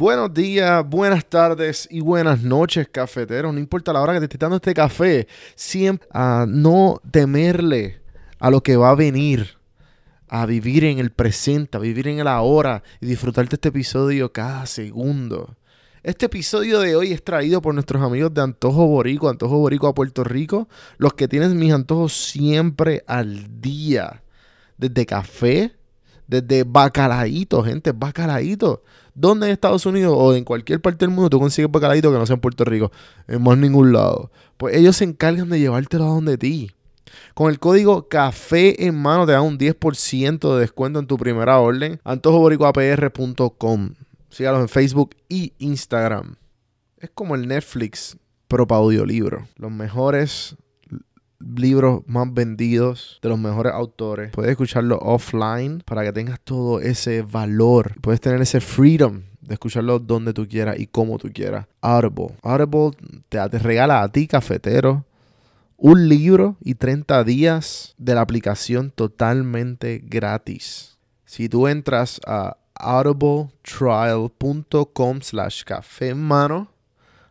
Buenos días, buenas tardes y buenas noches, cafeteros. No importa la hora que te esté dando este café, siempre a no temerle a lo que va a venir, a vivir en el presente, a vivir en el ahora y disfrutar de este episodio cada segundo. Este episodio de hoy es traído por nuestros amigos de Antojo Borico, Antojo Borico a Puerto Rico, los que tienen mis antojos siempre al día. Desde café, desde bacalaíto, gente, bacalaíto. ¿Dónde en Estados Unidos o en cualquier parte del mundo tú consigues bacalaíto que no sea en Puerto Rico? En más ningún lado. Pues ellos se encargan de llevártelo a donde ti. Con el código café en mano te dan un 10% de descuento en tu primera orden. antojoboricoapr.com. Sígalos en Facebook y Instagram. Es como el Netflix, pero para audiolibro. Los mejores libros más vendidos de los mejores autores. Puedes escucharlo offline para que tengas todo ese valor. Puedes tener ese freedom de escucharlo donde tú quieras y como tú quieras. Audible. Audible te, regala a ti, cafetero, un libro y 30 días de la aplicación totalmente gratis. Si tú entras a audibletrial.com slash café en mano,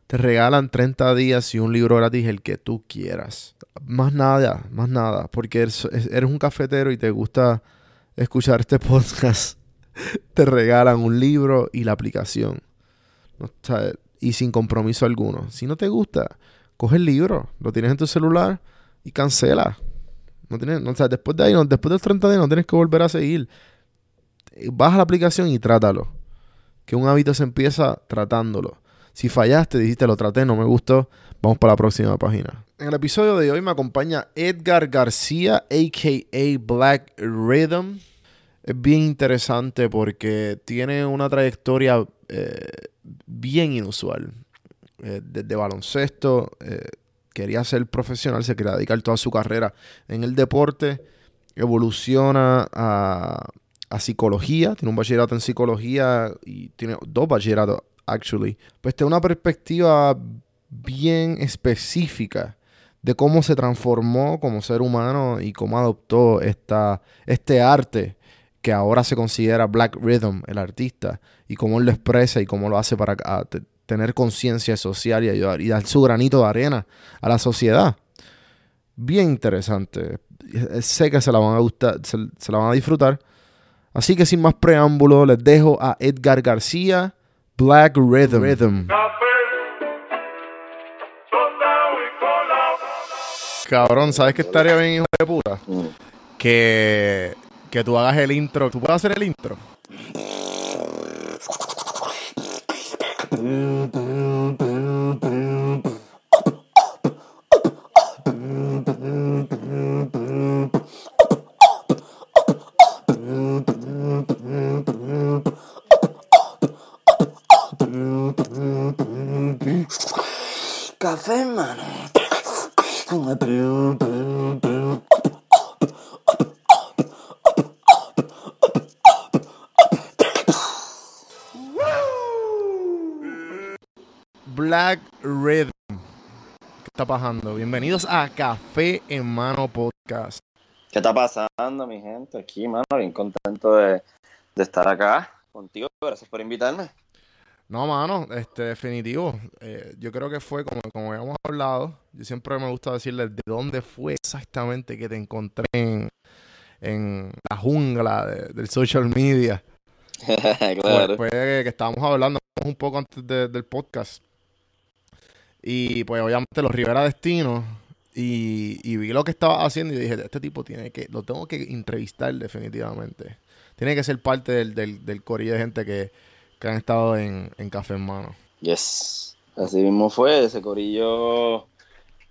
te regalan 30 días y un libro gratis el que tú quieras. Más nada, más nada, porque eres, un cafetero y te gusta escuchar este podcast. te regalan un libro y la aplicación. y sin compromiso alguno. Si no te gusta, coge el libro, lo tienes en tu celular y cancela. No tienes, después de ahí, después de los 30 días, no tienes que volver a seguir. Baja la aplicación y trátalo. Que un hábito se empieza tratándolo. Si fallaste, dijiste lo traté, no me gustó, vamos para la próxima página. En el episodio de hoy me acompaña Edgar García, aka Black Rhythm. Es bien interesante porque tiene una trayectoria eh, bien inusual. Eh, desde baloncesto, eh, quería ser profesional, se quería dedicar toda su carrera en el deporte, evoluciona a, a psicología, tiene un bachillerato en psicología y tiene dos bachilleratos actually, pues tiene una perspectiva bien específica de cómo se transformó como ser humano y cómo adoptó esta, este arte que ahora se considera Black Rhythm, el artista, y cómo él lo expresa y cómo lo hace para tener conciencia social y ayudar y dar su granito de arena a la sociedad. Bien interesante. Sé que se la van a gustar, se la van a disfrutar. Así que sin más preámbulo, les dejo a Edgar García Black Rhythm. Rhythm. Cabrón, ¿sabes qué estaría bien, hijo de puta? Que, que tú hagas el intro. ¿Tú puedes hacer el intro? Café, mano. Black Rhythm. ¿Qué está pasando? Bienvenidos a Café en Mano Podcast. ¿Qué está pasando, mi gente? Aquí, mano, bien contento de, de estar acá contigo. Gracias por invitarme. No, mano, este, definitivo. Eh, yo creo que fue como, como habíamos hablado. Yo siempre me gusta decirles de dónde fue exactamente que te encontré en, la jungla del social media. claro. Fue, que estábamos hablando un poco antes del podcast. Y pues obviamente los Rivera Destino. Y, y vi lo que estaba haciendo y dije, este tipo tiene que, lo tengo que entrevistar definitivamente. Tiene que ser parte del, del, del corillo de gente que, que han estado en, Café en Mano. Yes, así mismo fue, ese corillo,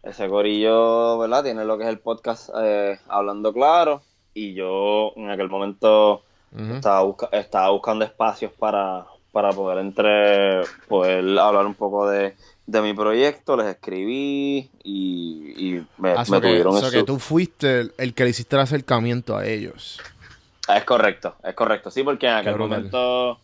ese corillo, ¿verdad? Tiene lo que es el podcast eh, Hablando Claro y yo en aquel momento estaba, estaba buscando espacios para, para poder entre, poder hablar un poco de, mi proyecto, les escribí y, me, ah, tuvieron eso. que tú fuiste el, que le hiciste el acercamiento a ellos. Es correcto, es correcto, sí, porque en aquel momento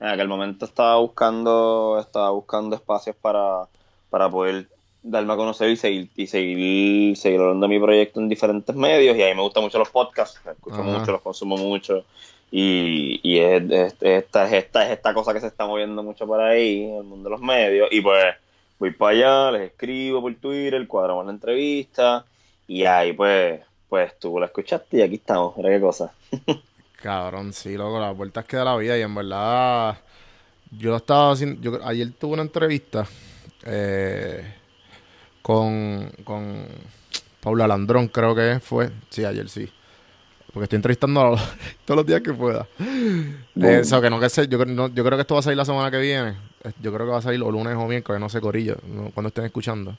en aquel momento estaba buscando, estaba buscando espacios para, para poder darme a conocer y seguir, y seguir, seguir hablando de mi proyecto en diferentes medios. Y a mí me gustan mucho los podcasts, escucho mucho, los consumo mucho. Y, y es, esta, esta, es esta cosa que se está moviendo mucho por ahí, en el mundo de los medios. Y pues voy para allá, les escribo por Twitter, cuadramos la entrevista. Y ahí pues, pues tú la escuchaste y aquí estamos. Mira qué cosa. Cabrón, sí, loco, las vueltas que da la vida. Y en verdad, yo estaba haciendo. Yo, ayer tuve una entrevista eh, con, con Paula Landrón, creo que fue. Sí, ayer sí. Porque estoy entrevistando a todos los días que pueda. Eso, que no que sé, yo, yo creo que esto va a salir la semana que viene. Yo creo que va a salir o lunes o miércoles, no sé, corillo, cuando estén escuchando.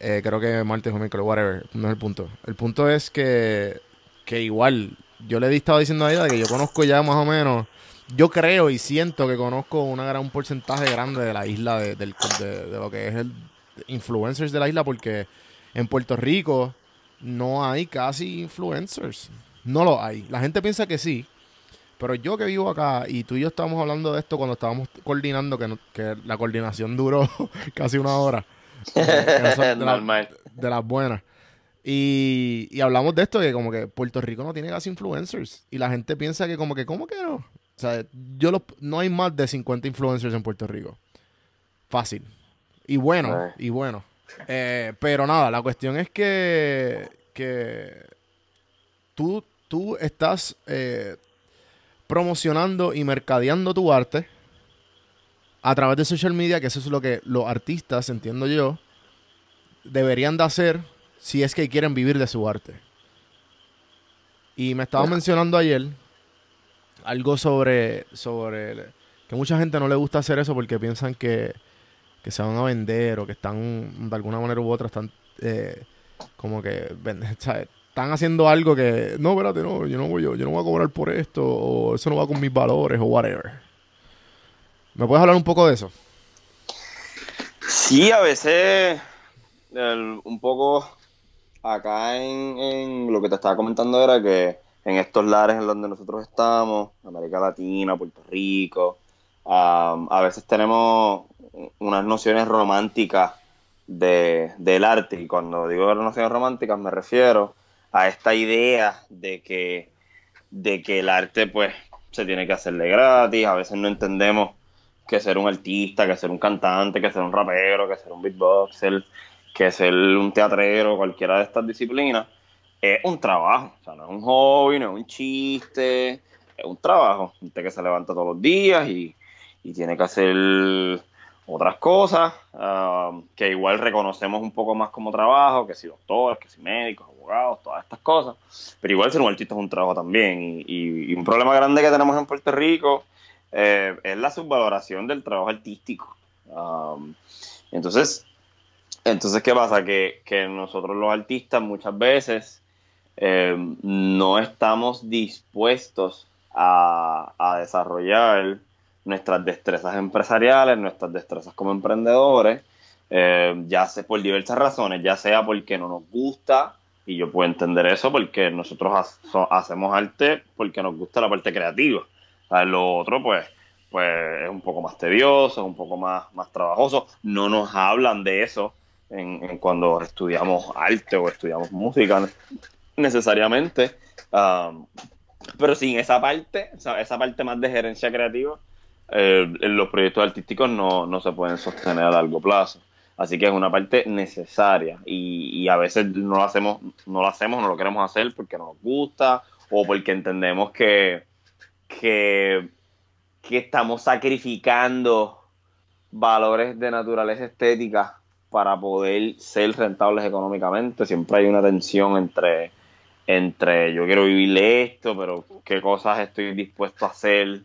Eh, creo que martes o miércoles, whatever. No es el punto. El punto es que, que igual, yo le he estado diciendo a ella que yo conozco ya más o menos. Yo creo y siento que conozco una gran, un porcentaje grande de la isla, de, de, de lo que es el influencers de la isla, porque en Puerto Rico no hay casi influencers. No lo hay. La gente piensa que sí. Pero yo que vivo acá y tú y yo estábamos hablando de esto cuando estábamos coordinando, que, la coordinación duró casi una hora. de, de, las buenas. Y, y, hablamos de esto, que como que Puerto Rico no tiene casi influencers. Y la gente piensa que como que, ¿cómo que no? O sea, yo no hay más de 50 influencers en Puerto Rico. Fácil. Y bueno, y bueno. Eh, pero nada, la cuestión es que, que tú, tú estás eh, promocionando y mercadeando tu arte a través de social media, que eso es lo que los artistas, entiendo yo, deberían de hacer si es que quieren vivir de su arte. Y me estaba mencionando ayer algo sobre, sobre que mucha gente no le gusta hacer eso porque piensan que que se van a vender o que están de alguna manera u otra están eh, como que están haciendo algo que no, espérate, no, yo no voy yo, yo no voy a cobrar por esto o eso no va con mis valores o whatever. ¿Me puedes hablar un poco de eso? Sí, a veces un poco acá en, en, lo que te estaba comentando era que en estos lares en donde nosotros estamos, América Latina, Puerto Rico, a veces tenemos unas nociones románticas de, del arte. Y cuando digo nociones románticas me refiero a esta idea de que, de que el arte pues se tiene que hacerle gratis. A veces no entendemos que ser un artista, que ser un cantante, que ser un rapero, que ser un beatboxer, que ser un teatrero, cualquiera de estas disciplinas, es un trabajo. O sea, no es un hobby, no es un chiste, es un trabajo. Gente que se levanta todos los días y, y tiene que hacer otras cosas um, que igual reconocemos un poco más como trabajo, que si doctores, que si médicos, abogados, todas estas cosas, pero igual ser un artista es un trabajo también y, un problema grande que tenemos en Puerto Rico eh, es la subvaloración del trabajo artístico. Um, entonces, entonces, ¿qué pasa? Que, nosotros los artistas muchas veces eh, no estamos dispuestos a, a desarrollar nuestras destrezas empresariales, nuestras destrezas como emprendedores, eh, ya sea por diversas razones, ya sea porque no nos gusta, y yo puedo entender eso porque nosotros hacemos arte porque nos gusta la parte creativa. lo otro, pues, pues es un poco más tedioso, un poco más, más trabajoso. No nos hablan de eso en, cuando estudiamos arte o estudiamos música necesariamente. Um, pero sin esa parte, esa parte más de gerencia creativa, eh, los proyectos artísticos no, no, se pueden sostener a largo plazo. Así que es una parte necesaria y, a veces no lo hacemos, no lo hacemos, no lo queremos hacer porque nos gusta o porque entendemos que, que, que estamos sacrificando valores de naturaleza estética para poder ser rentables económicamente. Siempre hay una tensión entre, entre yo quiero vivir esto, pero qué cosas estoy dispuesto a hacer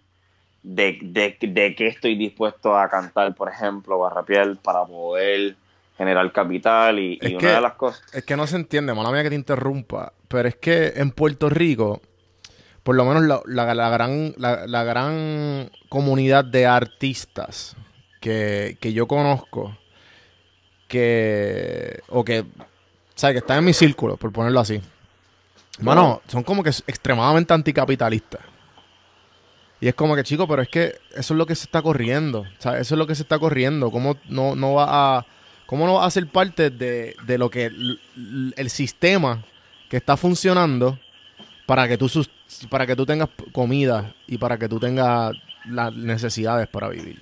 de, de, de qué estoy dispuesto a cantar, por ejemplo, o a rapear para poder generar capital y, una de las cosas. Es que no se entiende, mala mía que te interrumpa, pero es que en Puerto Rico, por lo menos la, la, gran, la, gran comunidad de artistas que, que yo conozco, que, o que, ¿sabes? Que están en mi círculo, por ponerlo así. Bueno, son como que extremadamente anticapitalistas. Y es como que, chico, pero es que eso es lo que se está corriendo. Sea, eso es lo que se está corriendo. ¿Cómo no, no va a. ¿Cómo no va a ser parte de, lo que el, sistema que está funcionando para que tú para que tú tengas comida y para que tú tengas las necesidades para vivir.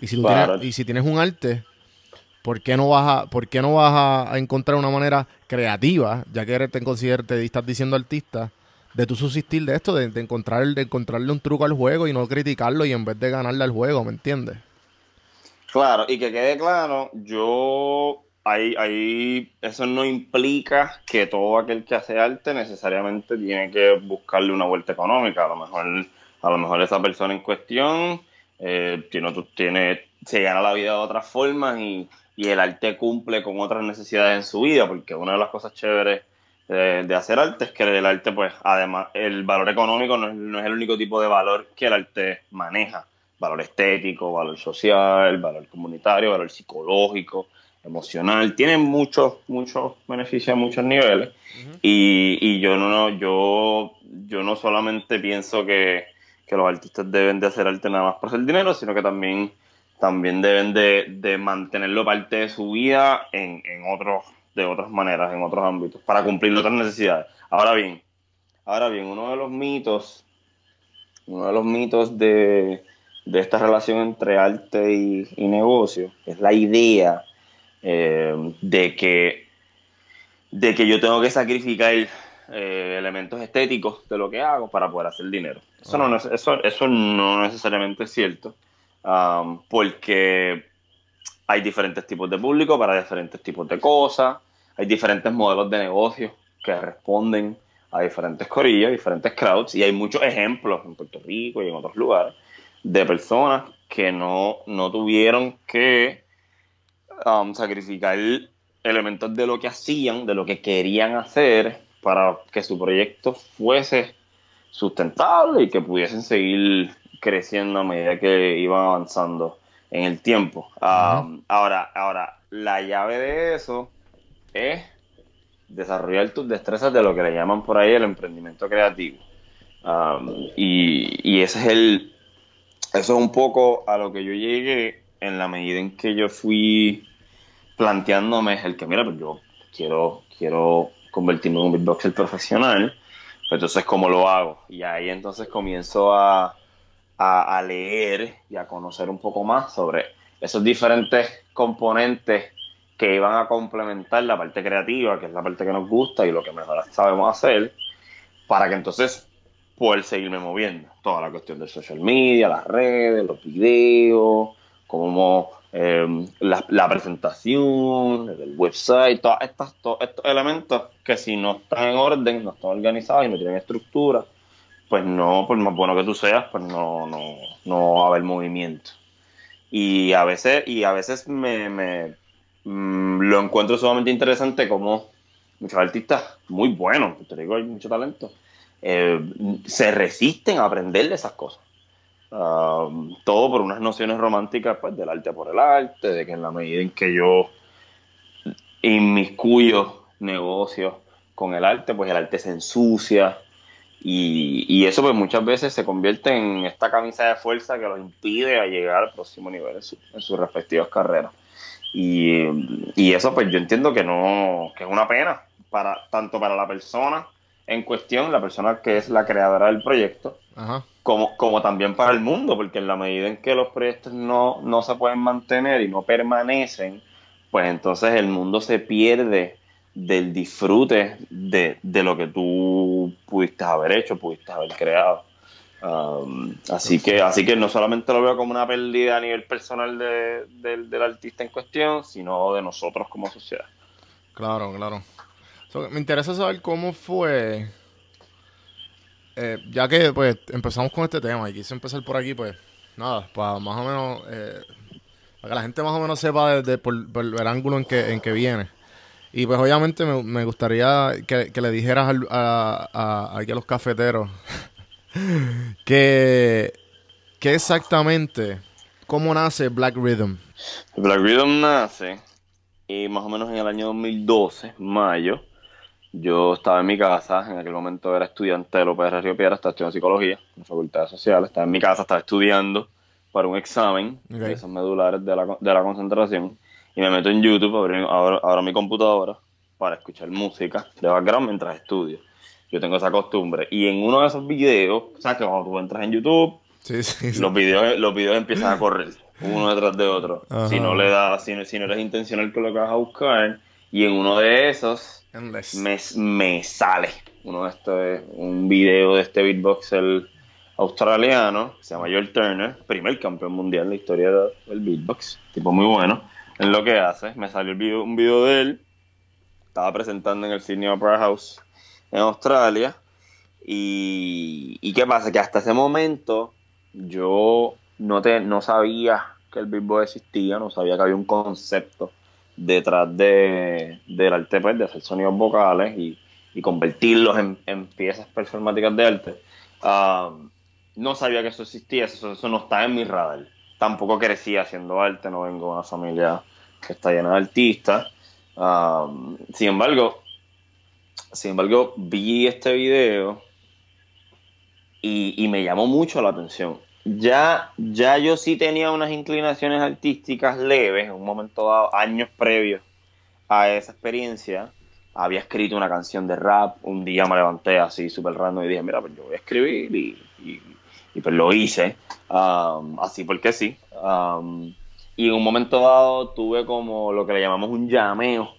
Y si, tú tienes, y si tienes un arte, ¿por qué no vas a, por qué no vas a encontrar una manera creativa, ya que eres, te, te estás diciendo artista, de tu subsistir de esto, de, encontrar, de encontrarle un truco al juego y no criticarlo y en vez de ganarle al juego, ¿me entiendes? Claro, y que quede claro, yo ahí, ahí eso no implica que todo aquel que hace arte necesariamente tiene que buscarle una vuelta económica. A lo mejor, a lo mejor esa persona en cuestión eh, tiene, tiene, se gana la vida de otras formas y, y, el arte cumple con otras necesidades en su vida, porque una de las cosas chéveres de, hacer arte es que el arte, pues, además, el valor económico no es, no es el único tipo de valor que el arte maneja. Valor estético, valor social, valor comunitario, valor psicológico, emocional, tiene muchos, muchos beneficios a muchos niveles. y, y, yo no, yo, yo no solamente pienso que, que, los artistas deben de hacer arte nada más por hacer dinero, sino que también, también deben de, de mantenerlo parte de su vida en, en otros, de otras maneras, en otros ámbitos, para cumplir otras necesidades. Ahora bien, ahora bien, uno de los mitos, uno de los mitos de, de esta relación entre arte y, y negocio es la idea eh, de, que, de que yo tengo que sacrificar eh, elementos estéticos de lo que hago para poder hacer dinero. Eso, no, eso, eso no necesariamente es cierto, um, porque hay diferentes tipos de público para diferentes tipos de cosas, hay diferentes modelos de negocio que responden a diferentes corillas, diferentes crowds, y hay muchos ejemplos en Puerto Rico y en otros lugares de personas que no, no tuvieron que um, sacrificar elementos de lo que hacían, de lo que querían hacer para que su proyecto fuese sustentable y que pudiesen seguir creciendo a medida que iban avanzando en el tiempo. Um, ahora, ahora, la llave de eso es desarrollar tus destrezas de lo que le llaman por ahí el emprendimiento creativo. Um, y, y, ese es el, eso es un poco a lo que yo llegué en la medida en que yo fui planteándome el que, mira, pues yo quiero, quiero convertirme en un beatboxer profesional, pues entonces, ¿cómo lo hago? Y ahí entonces comienzo a, a, leer y a conocer un poco más sobre esos diferentes componentes que iban a complementar la parte creativa, que es la parte que nos gusta y lo que mejor sabemos hacer, para que entonces poder seguirme moviendo. Toda la cuestión del social media, las redes, los videos, cómo eh, la, presentación, el website, todos estos elementos que si no están en orden, no están organizados y no tienen estructura, pues no, por más bueno que tú seas, pues no, no, no va a haber movimiento. Y a veces, y a veces me, me mm, lo encuentro sumamente interesante como muchos artistas muy buenos, te digo, hay mucho talento, eh, se resisten a aprender de esas cosas. Um, todo por unas nociones románticas pues, del arte por el arte, de que en la medida en que yo inmiscuyo negocios con el arte, pues el arte se ensucia y, eso pues muchas veces se convierte en esta camisa de fuerza que los impide a llegar al próximo nivel en, sus respectivas carreras. Y, eso pues yo entiendo que no, que es una pena, para, tanto para la persona en cuestión, la persona que es la creadora del proyecto, Como, como también para el mundo, porque en la medida en que los proyectos no, no se pueden mantener y no permanecen, pues entonces el mundo se pierde del disfrute de, lo que tú pudiste haber hecho, pudiste haber creado. Um, así que así que no solamente lo veo como una pérdida a nivel personal del artista en cuestión, sino de nosotros como sociedad. Claro, claro me interesa saber cómo fue. Eh, ya que pues empezamos con este tema y quise empezar por aquí, pues nada, para más o menos. Eh, para que la gente más o menos sepa de, por, el ángulo en que, en que viene. Y pues obviamente me, gustaría que, le dijeras a, a, a, los cafeteros que, que exactamente, cómo nace Black Rhythm. Black Rhythm nace y más o menos en el año 2012, mayo, yo estaba en mi casa, en aquel momento era estudiante de López de Río Piedra, estaba estudiando psicología en la Facultad de Sociales, estaba en mi casa, estaba estudiando para un examen de esos medulares de la, de la concentración y me meto en YouTube, abro, mi computadora para escuchar música de background mientras estudio. yo tengo esa costumbre. Y en uno de esos videos, o sea, que cuando tú entras en YouTube, Los, videos, los videos empiezan a correr uno detrás de otro. Si no le das, si, si, no eres intencional con lo que vas a buscar, y en uno de esos me, me, sale uno de estos, un video de este beatboxer australiano, se llama Joel Turner, primer campeón mundial en la historia del beatbox, tipo muy bueno en lo que hace. Me salió un video de él, estaba presentando en el Sydney Opera House en Australia. Y, y qué pasa, que hasta ese momento yo no, te, no sabía que el beatbox existía, no sabía que había un concepto detrás de, del arte, pues, de hacer sonidos vocales y, convertirlos en, piezas performáticas de arte. Um, no sabía que eso existía, eso, eso no está en mi radar. Tampoco crecí haciendo arte, no vengo de una familia que está llena de artistas. Um, sin embargo, sin embargo, vi este video y, y, me llamó mucho la atención. Ya, ya yo sí tenía unas inclinaciones artísticas leves en un momento dado, años previos a esa experiencia. Había escrito una canción de rap, un día me levanté así súper random y dije, mira, pues yo voy a escribir y, y, pues lo hice, um, así porque sí. Um, y en un momento dado tuve como lo que le llamamos un llameo,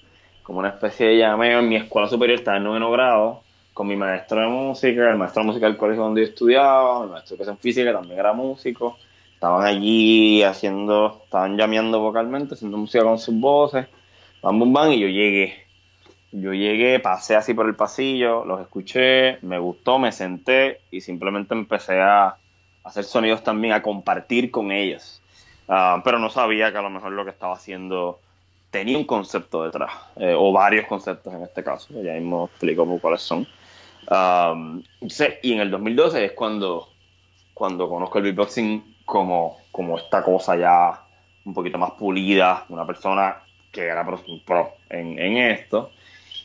como una especie de llameo en mi escuela superior, estaba en noveno grado, con mi maestro de música, el maestro de música del colegio donde yo estudiaba, el maestro de educación física, que también era músico. Estaban allí haciendo, estaban llameando vocalmente, haciendo música con sus voces, bam, bam, bam, y yo llegué. Yo llegué, pasé así por el pasillo, los escuché, me gustó, me senté y simplemente empecé a hacer sonidos también, a compartir con ellos. Ah, pero no sabía que a lo mejor lo que estaba haciendo tenía un concepto detrás, eh, o varios conceptos en este caso, ya mismo explico cuáles son. y en el 2012 es cuando, cuando conozco el beatboxing como, como esta cosa ya un poquito más pulida, una persona que era pro, en, en, esto.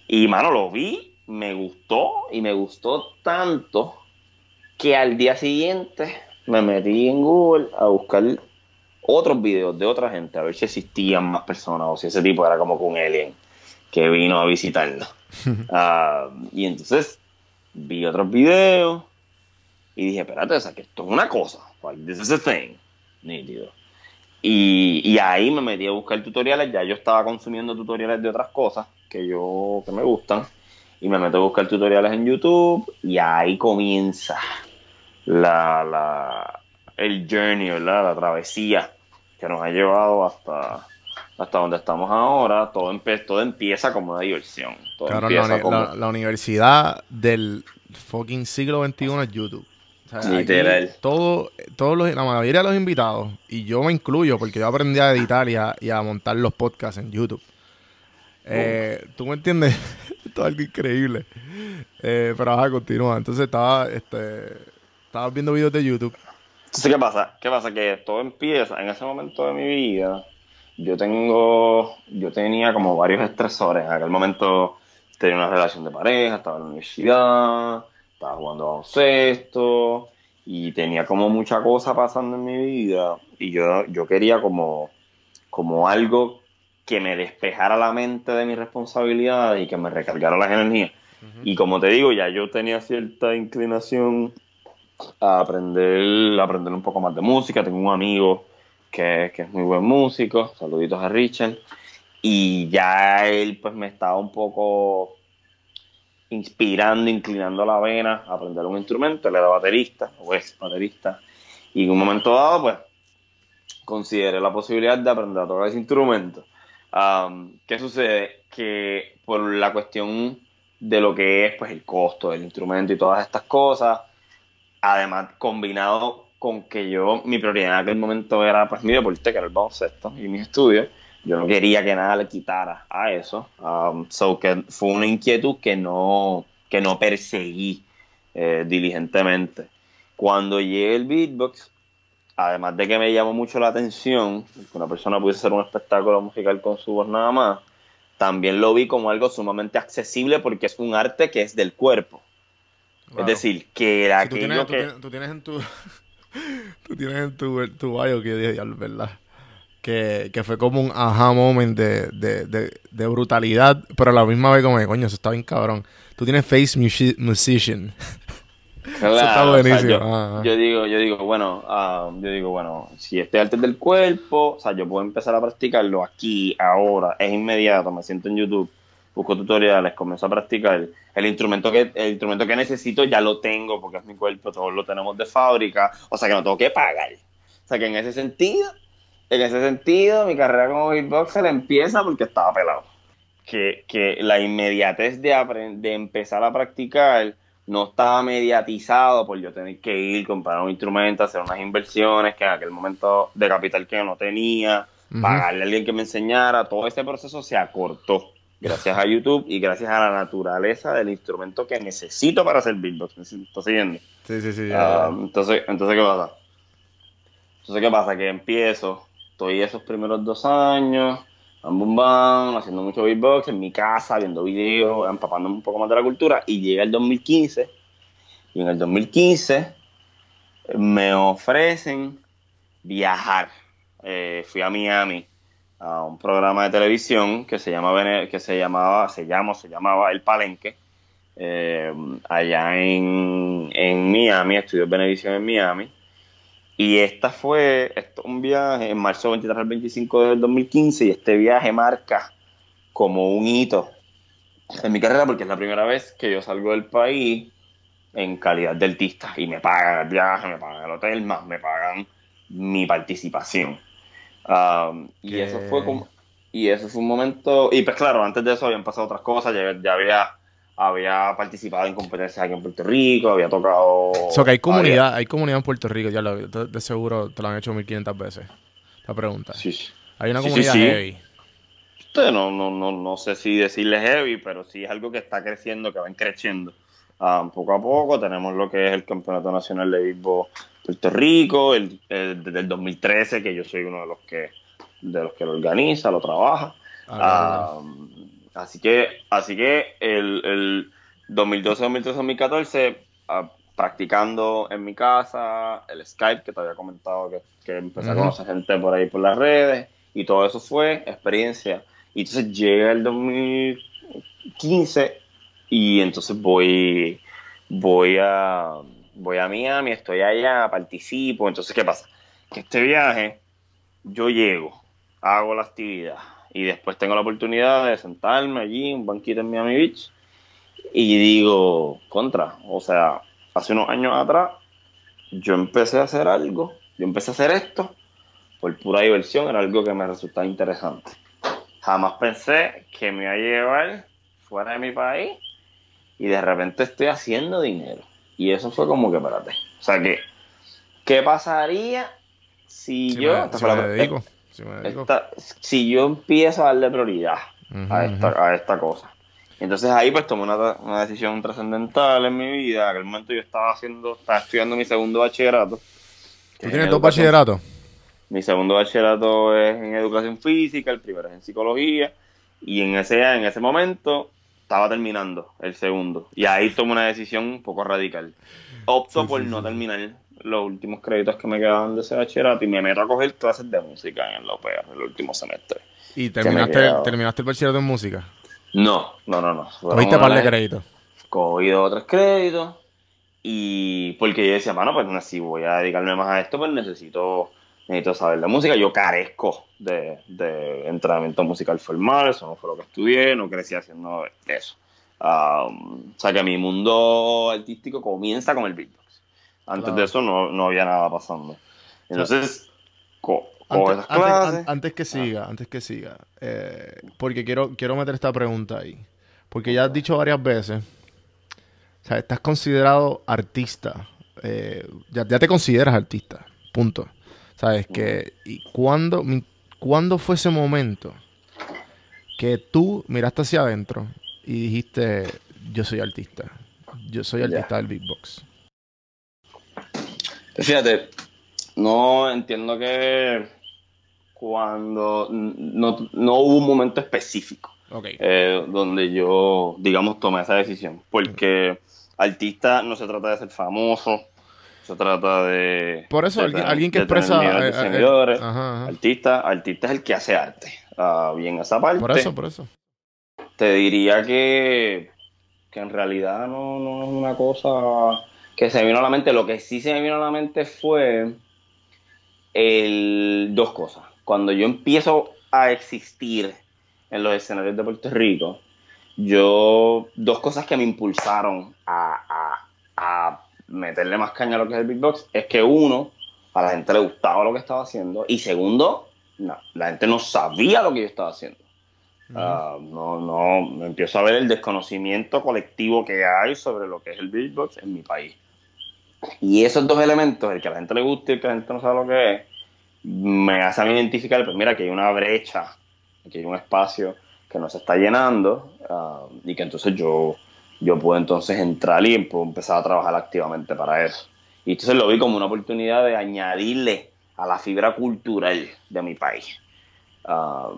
Y mano, lo vi, me gustó y me gustó tanto que al día siguiente me metí en Google a buscar otros videos de otra gente a ver si existían más personas o si ese tipo era como con un alien que vino a visitarnos. Ah, y entonces vi otros videos y dije, espérate, o sea, que esto es una cosa. Like, this is a thing. Nítido. Y, y, ahí me metí a buscar tutoriales. Ya yo estaba consumiendo tutoriales de otras cosas que yo que me gustan. Y me meto a buscar tutoriales en YouTube. Y ahí comienza la, la, el journey, ¿verdad? La travesía que nos ha llevado hasta, hasta donde estamos ahora. Todo, todo empieza como una diversión. claro, la, universidad del fucking siglo XXI es YouTube. Literal. Todo, todos los, la mayoría de los invitados, y yo me incluyo porque yo aprendí a editar y a, y a montar los podcasts en YouTube. Eh, ¿Tú me entiendes? Esto es algo increíble. Eh, pero ajá, continúa. Entonces estaba, este, estaba viendo videos de YouTube entonces, ¿qué pasa? ¿Qué pasa? Que todo empieza en ese momento de mi vida. Yo tengo, yo tenía como varios estresores. En aquel momento tenía una relación de pareja, estaba en la universidad, estaba jugando a baloncesto y tenía como mucha cosa pasando en mi vida y yo, yo quería como, como algo que me despejara la mente de mis responsabilidades y que me recargara las energías. Y como te digo, ya yo tenía cierta inclinación a aprender, aprender un poco más de música. Tengo un amigo que, es muy buen músico, saluditos a Richard, y ya él pues me estaba un poco inspirando, inclinando la vena a aprender un instrumento, él era baterista, o es baterista, y en un momento dado pues consideré la posibilidad de aprender a tocar ese instrumento. ¿Qué sucede? Que por la cuestión de lo que es pues el costo del instrumento y todas estas cosas, Además, combinado con que yo, mi prioridad en aquel momento era pues mi deporte, que era el baloncesto y mis estudios. Yo no quería que nada le quitara a eso. Um, so que fue una inquietud que no, que no perseguí eh, diligentemente. Cuando llegué el beatbox, además de que me llamó mucho la atención, que una persona pudiese hacer un espectáculo musical con su voz nada más, también lo vi como algo sumamente accesible porque es un arte que es del cuerpo. Es decir, que era aquello que... Tú tienes, en tu... tú tienes en tu, tu bio que dije, verdad. que, que fue como un aha moment de, de, de, de, brutalidad, pero a la misma vez como, coño, eso está bien cabrón. Tú tienes face musician. Claro, eso está buenísimo. Ah, ah. yo, digo, yo digo, bueno, uh, yo digo, bueno, si estoy arte del cuerpo, o sea, yo puedo empezar a practicarlo aquí, ahora, es inmediato, me siento en YouTube, busco tutoriales, comienzo a practicar. El instrumento que, el instrumento que necesito ya lo tengo porque es mi cuerpo, todos lo tenemos de fábrica, o sea que no tengo que pagar. O sea que en ese sentido, en ese sentido, mi carrera como beatboxer empieza porque estaba pelado. Que, que la inmediatez de, de empezar a practicar no estaba mediatizado por yo tener que ir, comprar un instrumento, hacer unas inversiones que en aquel momento de capital que yo no tenía, pagarle a alguien que me enseñara, todo ese proceso se acortó gracias a YouTube y gracias a la naturaleza del instrumento que necesito para hacer beatbox. ¿Me estás siguiendo? Sí, sí, sí. Ah, entonces, entonces, ¿qué pasa? Entonces, ¿qué pasa? Que empiezo, estoy esos primeros dos años, bam, bam, bam, haciendo mucho beatbox en mi casa, viendo videos, empapándome un poco más de la cultura, y llega el 2015, y en el 2015 me ofrecen viajar. Eh, fui a Miami a un programa de televisión que se llama que se llamaba se llama se llamaba El Palenque eh, allá en, en Miami estudió Benedición en Miami y esta fue esto, un viaje en marzo 23 al 25 del 2015 y este viaje marca como un hito en mi carrera porque es la primera vez que yo salgo del país en calidad de artista y me pagan el viaje, me pagan el hotel, más me pagan mi participación. Um, y eso fue como, y eso fue un momento, y pues claro, antes de eso habían pasado otras cosas, ya, había, había participado en competencias aquí en Puerto Rico, había tocado... O que hay comunidad, hay comunidad en Puerto Rico, ya lo, de, seguro te lo han hecho 1500 veces, la pregunta. Sí, Hay una comunidad heavy. No, no, no, no sé si decirle heavy, pero sí es algo que está creciendo, que va creciendo. Um, poco a poco tenemos lo que es el Campeonato Nacional de Béisbol Puerto Rico, el, desde el 2013, que yo soy uno de los que, de los que lo organiza, lo trabaja. Ah, así que, así que el, el 2012, 2013, 2014, practicando en mi casa, el Skype, que te había comentado que, que empecé a conocer gente por ahí por las redes, y todo eso fue experiencia. Y entonces llega el 2015 y entonces voy, voy a voy a Miami, estoy allá, participo. Entonces, ¿qué pasa? Que este viaje, yo llego, hago la actividad y después tengo la oportunidad de sentarme allí, un banquito en Miami Beach, y digo, contra, o sea, hace unos años atrás, yo empecé a hacer algo, yo empecé a hacer esto por pura diversión, era algo que me resultaba interesante. Jamás pensé que me iba a llevar fuera de mi país y de repente estoy haciendo dinero. Y eso fue como que, espérate. O sea que, ¿qué pasaría si yo. si, me dedico, si, yo empiezo a darle prioridad a, esta, a esta cosa. Entonces ahí pues tomé una, una decisión trascendental en mi vida. En aquel momento yo estaba haciendo, estaba estudiando mi segundo bachillerato. ¿Tú tienes dos bachilleratos? Mi segundo bachillerato es en educación física, el primero es en psicología. Y en ese, en ese momento estaba terminando el segundo. Y ahí tomé una decisión un poco radical. Opto por no terminar los últimos créditos que me quedaban de ese bachillerato y me meto a coger clases de música en la UPR el último semestre. ¿Y terminaste, terminaste el bachillerato en música? No, no, no, no. ¿Cogiste par de créditos? Cogí otros créditos y porque yo decía, mano, pues si voy a dedicarme más a esto, pues necesito necesito saber de música. Yo carezco de, entrenamiento musical formal, eso no fue lo que estudié, no crecí haciendo eso. Um, o sea que mi mundo artístico comienza con el beatbox. Antes de eso no, había nada pasando. Entonces, antes, que siga, antes que siga, eh, porque quiero, quiero meter esta pregunta ahí. Porque ya has dicho varias veces, o sea, estás considerado artista. Eh, ya, ya te consideras artista, punto. ¿Sabes? Que, ¿Y cuándo, cuándo fue ese momento que tú miraste hacia adentro y dijiste, yo soy artista? Yo soy artista del beatbox. Fíjate, no entiendo que cuando no, hubo un momento específico eh, donde yo, digamos, tomé esa decisión. Porque artista no se trata de ser famoso, se trata de... Por eso, alguien, que expresa... Artista, artista es el que hace arte. Uh, bien esa parte. Por eso, por eso. Te diría que, que en realidad no, no es una cosa que se me vino a la mente. Lo que sí se me vino a la mente fue el, dos cosas. Cuando yo empiezo a existir en los escenarios de Puerto Rico, yo, dos cosas que me impulsaron a, meterle más caña a lo que es el beatbox, es que uno, a la gente le gustaba lo que estaba haciendo, y segundo, no, la gente no sabía lo que yo estaba haciendo. Ah, no, no, me empiezo a ver el desconocimiento colectivo que hay sobre lo que es el beatbox en mi país. Y esos dos elementos, el que a la gente le guste y el que a la gente no sabe lo que es, me hacen identificar, pues mira, que hay una brecha, que hay un espacio que no se está llenando ah, y que entonces yo, yo puedo entonces entrar y empezar a trabajar activamente para eso. Y entonces lo vi como una oportunidad de añadirle a la fibra cultural de mi país. Ah,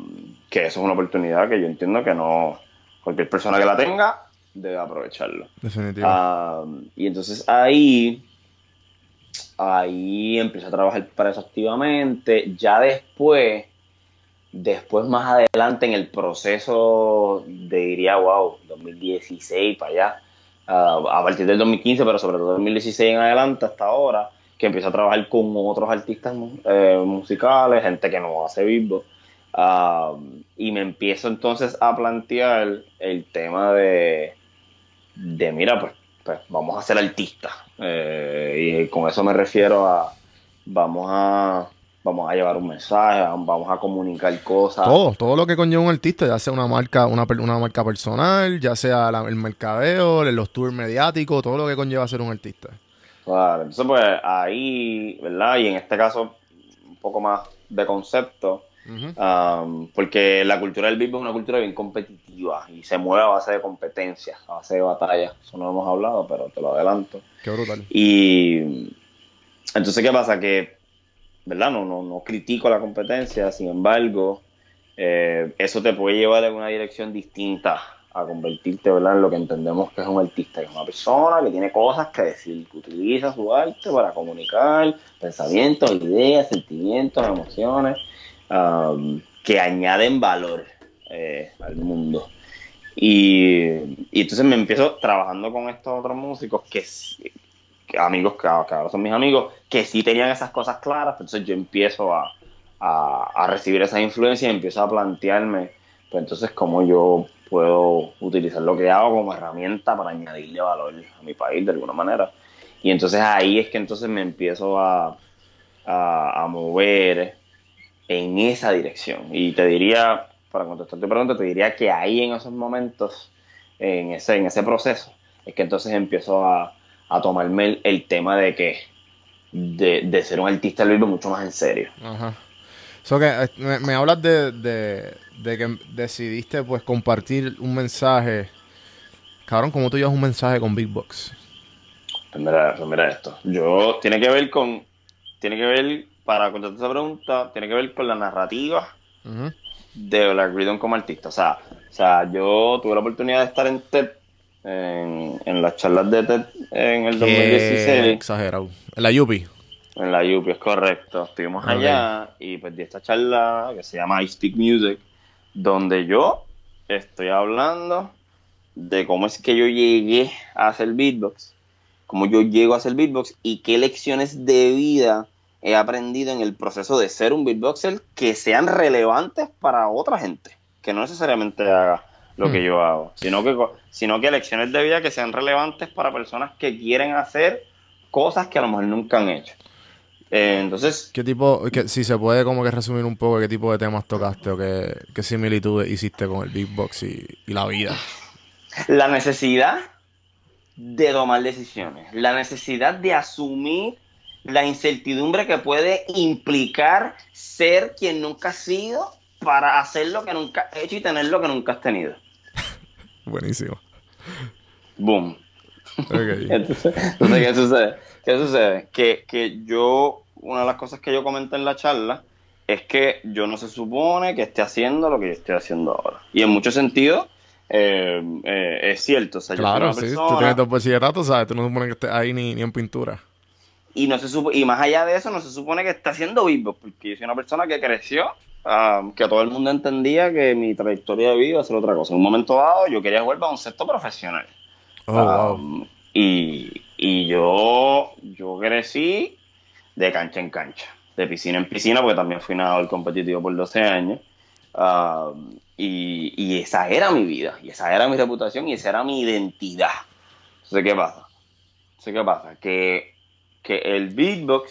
que eso es una oportunidad que yo entiendo que no cualquier persona que la tenga debe aprovecharlo. Definitivamente. Ah, y entonces ahí ahí empecé a trabajar para eso activamente. Ya después, después más adelante en el proceso, de, diría, wow, 2016 para allá, ah, a partir del 2015, pero sobre todo 2016 en adelante hasta ahora, que empecé a trabajar con otros artistas eh, musicales, gente que no hace vivo. Ah, y me empiezo entonces a plantear el tema de, de mira, pues pues vamos a ser artistas. Eh, y con eso me refiero a vamos a vamos a llevar un mensaje, vamos a comunicar cosas. Todo, todo lo que conlleva un artista, ya sea una marca, una, una marca personal, ya sea el mercadeo, los tours mediáticos, todo lo que conlleva ser un artista. Claro, entonces pues ahí, ¿verdad? Y en este caso, un poco más de concepto, porque la cultura del beatbox es una cultura bien competitiva y se mueve a base de competencias, a base de batallas. Eso no lo hemos hablado, pero te lo adelanto. Qué brutal. Y entonces, ¿qué pasa? Que, ¿verdad? No, no, no critico la competencia, sin embargo, eh, eso te puede llevar en una dirección distinta a convertirte ¿verdad? en lo que entendemos que es un artista, que es una persona que tiene cosas que decir, que utiliza su arte para comunicar pensamientos, ideas, sentimientos, emociones. Um, que añaden valor eh, al mundo. Y, entonces me empiezo trabajando con estos otros músicos que, amigos que, ahora son mis amigos, que sí tenían esas cosas claras, entonces yo empiezo a, recibir esa influencia y empiezo a plantearme, pues entonces cómo yo puedo utilizar lo que hago como herramienta para añadirle valor a mi país de alguna manera. Y entonces ahí es que entonces me empiezo a, a mover en esa dirección. Y te diría, para contestar tu pregunta, te diría que ahí en esos momentos, en ese, en ese proceso, es que entonces empiezo a, a tomarme el, tema de que de, ser un artista lo mucho más en serio. Ajá. que eh, me, hablas de, de, que decidiste pues compartir un mensaje. Cabrón, ¿cómo tú llevas un mensaje con Big Box? Pues mira, pues mira esto. Yo, tiene que ver con, tiene que ver para contestar esa pregunta, tiene que ver con la narrativa de Black Riddon como artista. O sea, o sea, yo tuve la oportunidad de estar en TED, en, las charlas de TED en el 2016. Exagerado. En la Yupi. En la Yupi, es correcto. Estuvimos allá y pues di esta charla que se llama I Speak Music, donde yo estoy hablando de cómo es que yo llegué a hacer beatbox, cómo yo llego a hacer beatbox y qué lecciones de vida he aprendido en el proceso de ser un beatboxer que sean relevantes para otra gente, que no necesariamente haga lo que mm. yo hago, sino que, sino que lecciones de vida que sean relevantes para personas que quieren hacer cosas que a lo mejor nunca han hecho. Eh, entonces... ¿Qué tipo, que, si se puede como que resumir un poco qué tipo de temas tocaste o qué, qué similitudes hiciste con el beatbox y, y la vida? La necesidad de tomar decisiones, la necesidad de asumir la incertidumbre que puede implicar ser quien nunca has sido para hacer lo que nunca has hecho y tener lo que nunca has tenido. Buenísimo. Boom. entonces, ¿qué sucede? ¿Qué sucede? Que, que yo, una de las cosas que yo comenté en la charla es que yo no se supone que esté haciendo lo que yo estoy haciendo ahora. Y en muchos sentidos, eh, eh, es cierto. claro, sí. Tú tienes dos bachilleratos, ¿sabes? Tú no supones que estés ahí ni, ni en pintura. y no se supo, y más allá de eso, no se supone que está haciendo beatbox, porque yo soy una persona que creció, um, que todo el mundo entendía que mi trayectoria de vida iba a ser otra cosa. En un momento dado, yo quería jugar baloncesto profesional. Oh, Um, y, y yo, yo crecí de cancha en cancha, de piscina en piscina, porque también fui nadador competitivo por 12 años. Um, y, y esa era mi vida, y esa era mi reputación, y esa era mi identidad. Entonces, ¿qué pasa? Entonces, ¿qué pasa? Que, que el beatbox,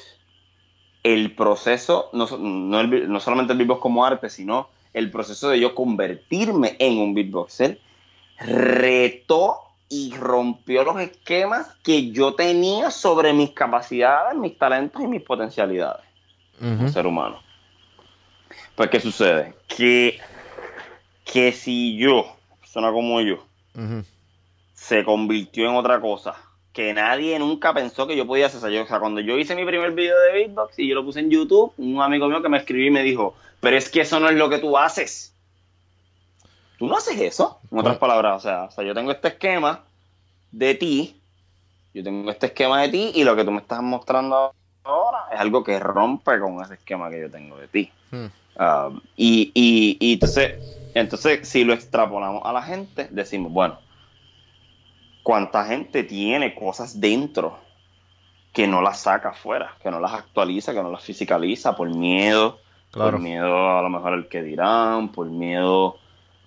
el proceso, no, no, el no solamente el beatbox como arte, sino el proceso de yo convertirme en un beatboxer, retó y rompió los esquemas que yo tenía sobre mis capacidades, mis talentos y mis potencialidades como ser humano. Pues, ¿qué sucede? Que, que si yo, persona como yo, se convirtió en otra cosa que nadie nunca pensó que yo podía hacer. O sea, yo- o sea, cuando yo hice mi primer video de beatbox y yo lo puse en YouTube, un amigo mío que me escribió y me dijo, pero es que eso no es lo que tú haces. Tú no haces eso, en otras palabras. O sea, o sea, yo tengo este esquema de ti, yo tengo este esquema de ti y lo que tú me estás mostrando ahora es algo que rompe con ese esquema que yo tengo de ti. Hmm. Ah, y, y- y entonces, entonces, si lo extrapolamos a la gente, decimos, bueno, ¿cuánta gente tiene cosas dentro que no las saca afuera, que no las actualiza, que no las fisicaliza por miedo, Claro. por miedo a lo mejor al que dirán, por miedo,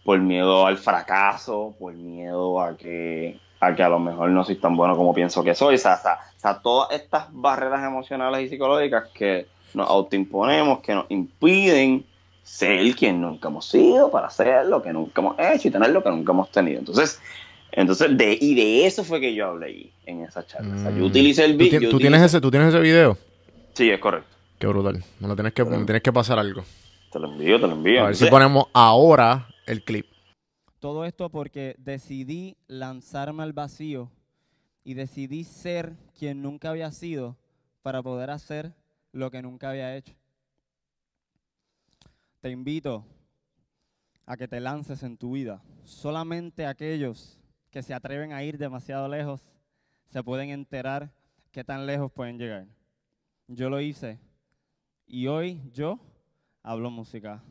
por miedo al fracaso, por miedo a que a que a lo mejor no soy tan bueno como pienso que soy, o sea, o sea, o sea, todas estas barreras emocionales y psicológicas que nos autoimponemos, que nos impiden ser quien nunca hemos sido, para hacer lo que nunca hemos hecho y tener lo que nunca hemos tenido. Entonces, entonces de, y de eso fue que yo hablé ahí, en esa charla. O sea, yo Mm. utilicé el ¿Tú, beat. ti- yo tú tienes utilicé- ese, ¿Tú tienes ese video? Sí, es correcto. Qué brutal. Me, lo tienes que, me tienes que pasar algo. Te lo envío, te lo envío. A ver si ponemos ahora el clip. Todo esto porque decidí lanzarme al vacío y decidí ser quien nunca había sido para poder hacer lo que nunca había hecho. Te invito a que te lances en tu vida. Solamente aquellos que se atreven a ir demasiado lejos se pueden enterar qué tan lejos pueden llegar. Yo lo hice y hoy yo hablo música.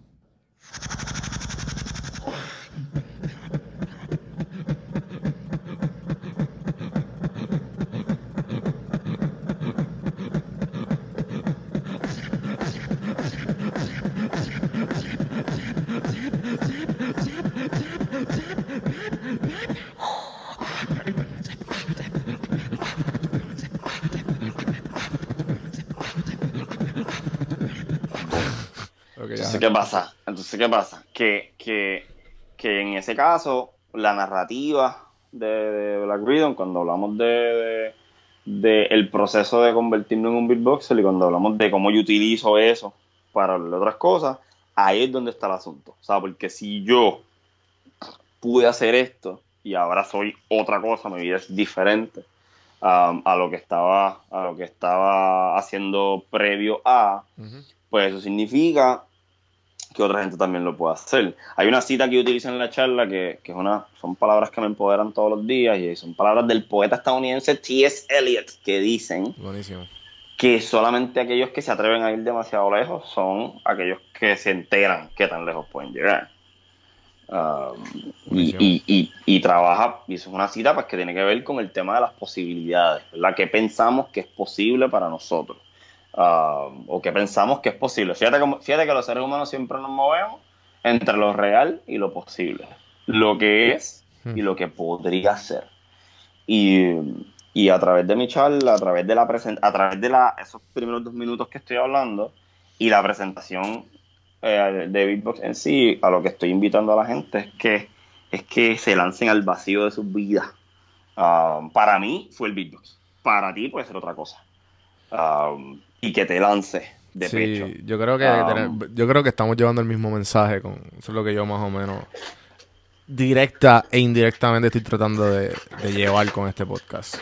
Ok, Entonces, ya. ¿Qué pasa? Entonces, ¿qué pasa? Que, que, que en ese caso, la narrativa de, de Black Rhythm, cuando hablamos de, de- de el proceso de convertirme en un beatboxer y cuando hablamos de cómo yo utilizo eso para hablar de otras cosas, ahí es donde está el asunto. O sea, porque si yo pude hacer esto y ahora soy otra cosa, mi vida es diferente um, a lo que estaba a lo que estaba haciendo previo a pues eso significa que otra gente también lo puede hacer. Hay una cita que yo utilizo en la charla que, que es una, son palabras que me empoderan todos los días y son palabras del poeta estadounidense T.S. Eliot que dicen Buenísimo. que solamente aquellos que se atreven a ir demasiado lejos son aquellos que se enteran qué tan lejos pueden llegar. Um, y, y, y trabaja, y eso es una cita pues, que tiene que ver con el tema de las posibilidades, ¿verdad? ¿Qué pensamos que es posible para nosotros? Um, o que pensamos que es posible. Fíjate, cómo- fíjate que los seres humanos siempre nos movemos entre lo real y lo posible. Lo que es y lo que podría ser. Y, y a través de mi charla, a través de la a través de la, esos primeros dos minutos que estoy hablando y la presentación eh, de Beatbox en sí, a lo que estoy invitando a la gente es que, es que se lancen al vacío de sus vidas. Um, para mí fue el Beatbox. Para ti puede ser otra cosa. Um, y que te lance de sí, pecho. yo creo que Um, yo creo que estamos llevando el mismo mensaje con eso es lo que yo más o menos directa e indirectamente estoy tratando de, de llevar con este podcast.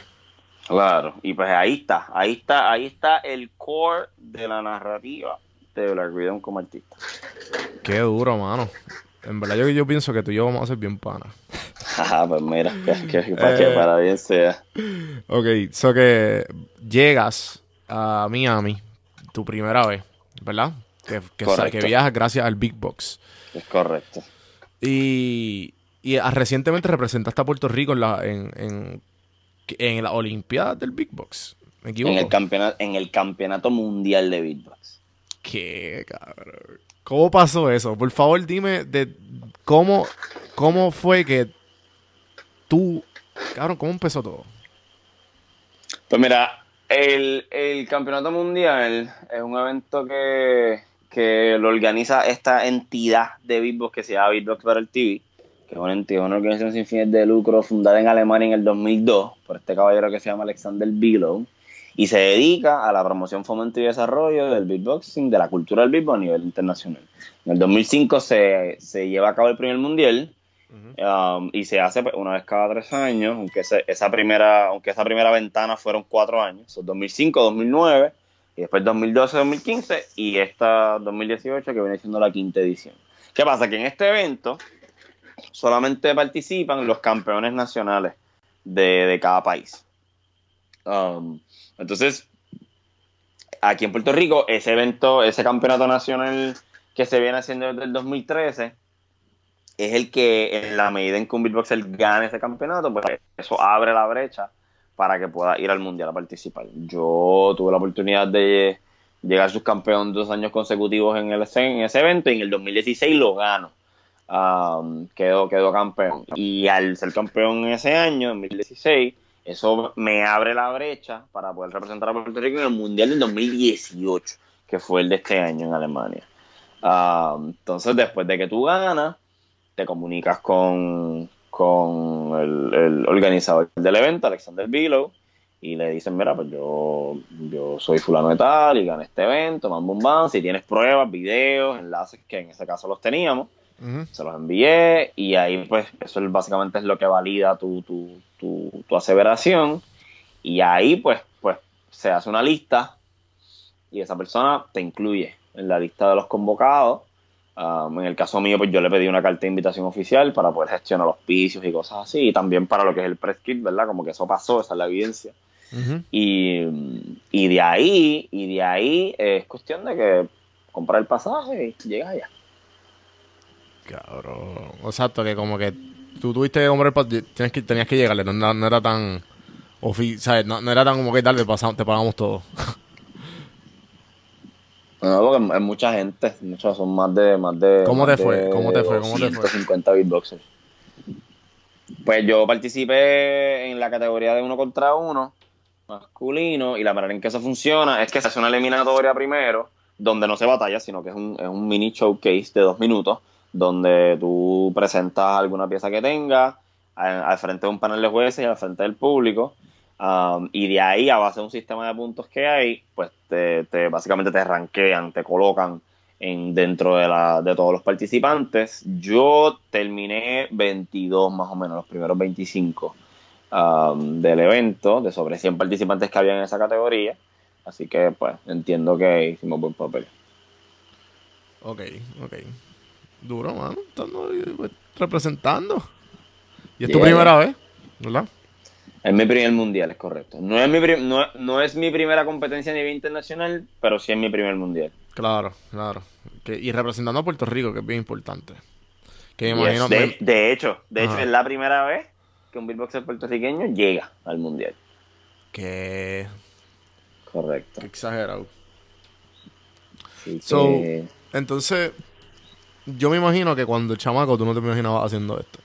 Claro, y pues ahí está, ahí está, ahí está el core de la narrativa de Black Rhythm como artista. Qué duro, mano. En verdad yo, yo pienso que tú y yo vamos a ser bien panas. Ajá, pues mira, que, que- para Eh. que para bien sea. Ok, so que llegas a Miami, tu primera vez, ¿verdad? Que, que, viajas gracias al Big Box. Es correcto. Y, y recientemente representaste a Puerto Rico en la, en, en, en la Olimpiada del Big Box. ¿Me equivoco? En el, campeonato, en el campeonato mundial de Big Box. Qué cabrón. ¿Cómo pasó eso? Por favor, dime de cómo, cómo fue que tú, cabrón, cómo empezó todo. Pues mira, el, campeonato mundial es un evento que, lo organiza esta entidad de Beatbox que se llama Beatbox para el TV, que es una entidad, una organización sin fines de lucro fundada en Alemania en el 2002 por este caballero que se llama Alexander Bilow y se dedica a la promoción, fomento y desarrollo del beatboxing, de la cultura del beatbox a nivel internacional. En el 2005 se, se lleva a cabo el primer mundial um, y se hace pues, una vez cada tres años, aunque esa primera aunque esa primera ventana fueron cuatro años, son 2005, 2009 y después 2012, 2015 y esta 2018 que viene siendo la quinta edición. ¿Qué pasa? Que en este evento solamente participan los campeones nacionales de, de cada país. Um, entonces, aquí en Puerto Rico, ese evento, ese campeonato nacional que se viene haciendo desde el 2013, es el que en la medida en que un beatboxer gane ese campeonato, pues eso abre la brecha para que pueda ir al mundial a participar. Yo tuve la oportunidad de llegar subcampeón dos años consecutivos en, el, en ese evento y en el 2016 lo gano. Quedó, quedó campeón. Y al ser campeón en ese año, en 2016, eso me abre la brecha para poder representar a Puerto Rico en el Mundial del 2018, que fue el de este año en Alemania. Entonces, después de que tú ganas, te comunicas con, con el, organizador del evento, Alexander Bilow, y le dicen, mira, pues yo, yo soy fulano de tal y gané este evento, man, bum, bam, si tienes pruebas, videos, enlaces, que en ese caso los teníamos, se los envié y ahí pues eso básicamente es lo que valida tu, tu, tu, aseveración y ahí pues, pues se hace una lista y esa persona te incluye en la lista de los convocados. Um, en el caso mío, pues yo le pedí una carta de invitación oficial para poder gestionar los picios y cosas así, y también para lo que es el press kit, ¿verdad? Como que eso pasó, esa es la evidencia. y, y, de ahí, y de ahí es cuestión de que comprar el pasaje y llegas allá. Cabrón. Exacto, que como que tú tuviste que comprar el tienes que, tenías que llegarle, no, no era tan. ¿sabes? No, no, era tan como que dale, pasamos, te pagamos todo. No, porque es mucha gente, muchos son más de más de ¿Cómo te fue? ¿Cómo te fue? ¿Cómo te fue? 50 beatboxers. Pues yo participé en la categoría de uno contra uno masculino y la manera en que eso funciona es que se hace una eliminatoria primero donde no se batalla, sino que es un, es un mini showcase de dos minutos donde tú presentas alguna pieza que tengas al frente de un panel de jueces y al frente del público. Um, y de ahí, a base de un sistema de puntos que hay, pues te, básicamente te ranquean, te colocan en, dentro de, la, de todos los participantes. Yo terminé 22 más o menos, los primeros 25 um, del evento, de sobre 100 participantes que había en esa categoría. Así que, pues, entiendo que hicimos buen papel. Ok, ok. Duro, mano. Estando pues, representando. Y es tu primera vez, ¿verdad? Es mi primer mundial, es correcto. No es mi, no, es mi primera competencia a nivel internacional, pero sí es mi primer mundial. Claro, claro. y representando a Puerto Rico, que es bien importante. Que imagino, de, hecho, de hecho es la primera vez que un beatboxer puertorriqueño llega al mundial. Que... Correcto. Qué exagerado. so, entonces, yo me imagino que cuando el chamaco tú no te imaginabas haciendo esto.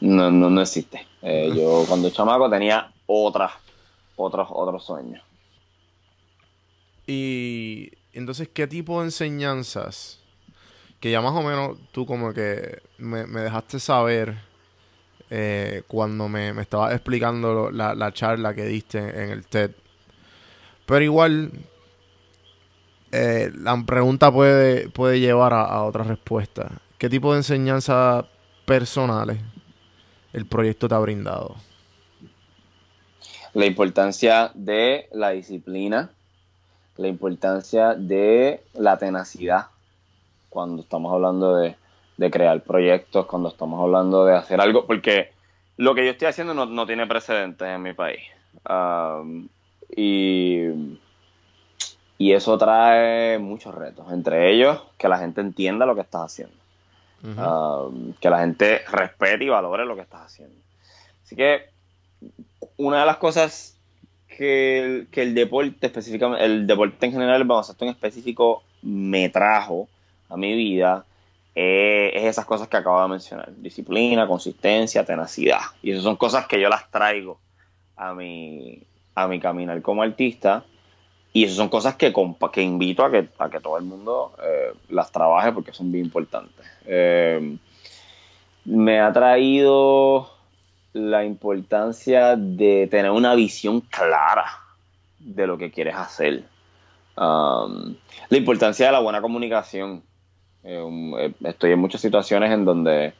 No, no, no existe. Eh, yo cuando chamaco tenía otras, otros, otros sueños. Y entonces, ¿qué tipo de enseñanzas que ya más o menos tú como que me, dejaste saber eh, cuando me, me estabas explicando la, charla que diste en el TED? Pero igual, eh, la pregunta puede, puede llevar a, otra respuesta. ¿Qué tipo de enseñanzas personales el proyecto te ha brindado? La importancia de la disciplina, la importancia de la tenacidad cuando estamos hablando de, crear proyectos, cuando estamos hablando de hacer algo, porque lo que yo estoy haciendo no, tiene precedentes en mi país. y Y eso trae muchos retos, entre ellos que la gente entienda lo que estás haciendo, um, que la gente respete y valore lo que estás haciendo. Así que una de las cosas que el, deporte específicamente, el deporte en general, el baloncesto en específico, me trajo a mi vida eh, es esas cosas que acabo de mencionar. Disciplina, consistencia, tenacidad. Y esas son cosas que yo las traigo a mi, a mi caminar como artista. Y esas son cosas que, que invito a que, a que todo el mundo eh, las trabaje porque son bien importantes. Eh, me ha traído la importancia de tener una visión clara de lo que quieres hacer. Um, la importancia de la buena comunicación. Eh, estoy en muchas situaciones en donde,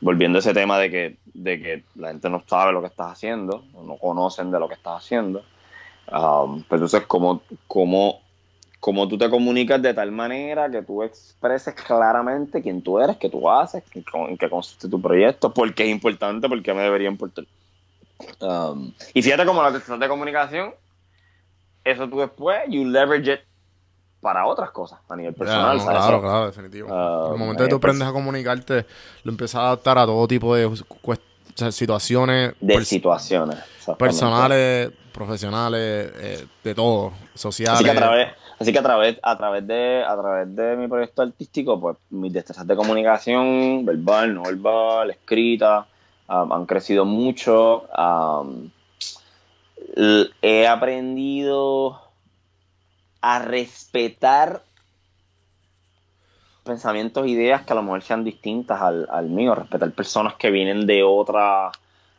volviendo a ese tema de que, de que la gente no sabe lo que estás haciendo, o no conocen de lo que estás haciendo, um, pues entonces, ¿cómo, cómo, cómo tú te comunicas de tal manera que tú expreses claramente quién tú eres, qué tú haces, en qué consiste tu proyecto, por qué es importante, por qué me debería importar. Um, y fíjate cómo la de comunicación, eso tú después, you leverage it para otras cosas a nivel personal. claro, claro, definitivo. Uh, en el momento que tú aprendes a comunicarte, lo empiezas a adaptar a todo tipo de situaciones. De situaciones. Personales, profesionales, eh, de todo, sociales. Así que a través, así que a través, a través de, a través de mi proyecto artístico, pues mis destrezas de comunicación, verbal, no verbal, escrita, um, han crecido mucho. Um, he aprendido a respetar pensamientos, ideas que a lo mejor sean distintas al, al mío, respetar personas que vienen de otra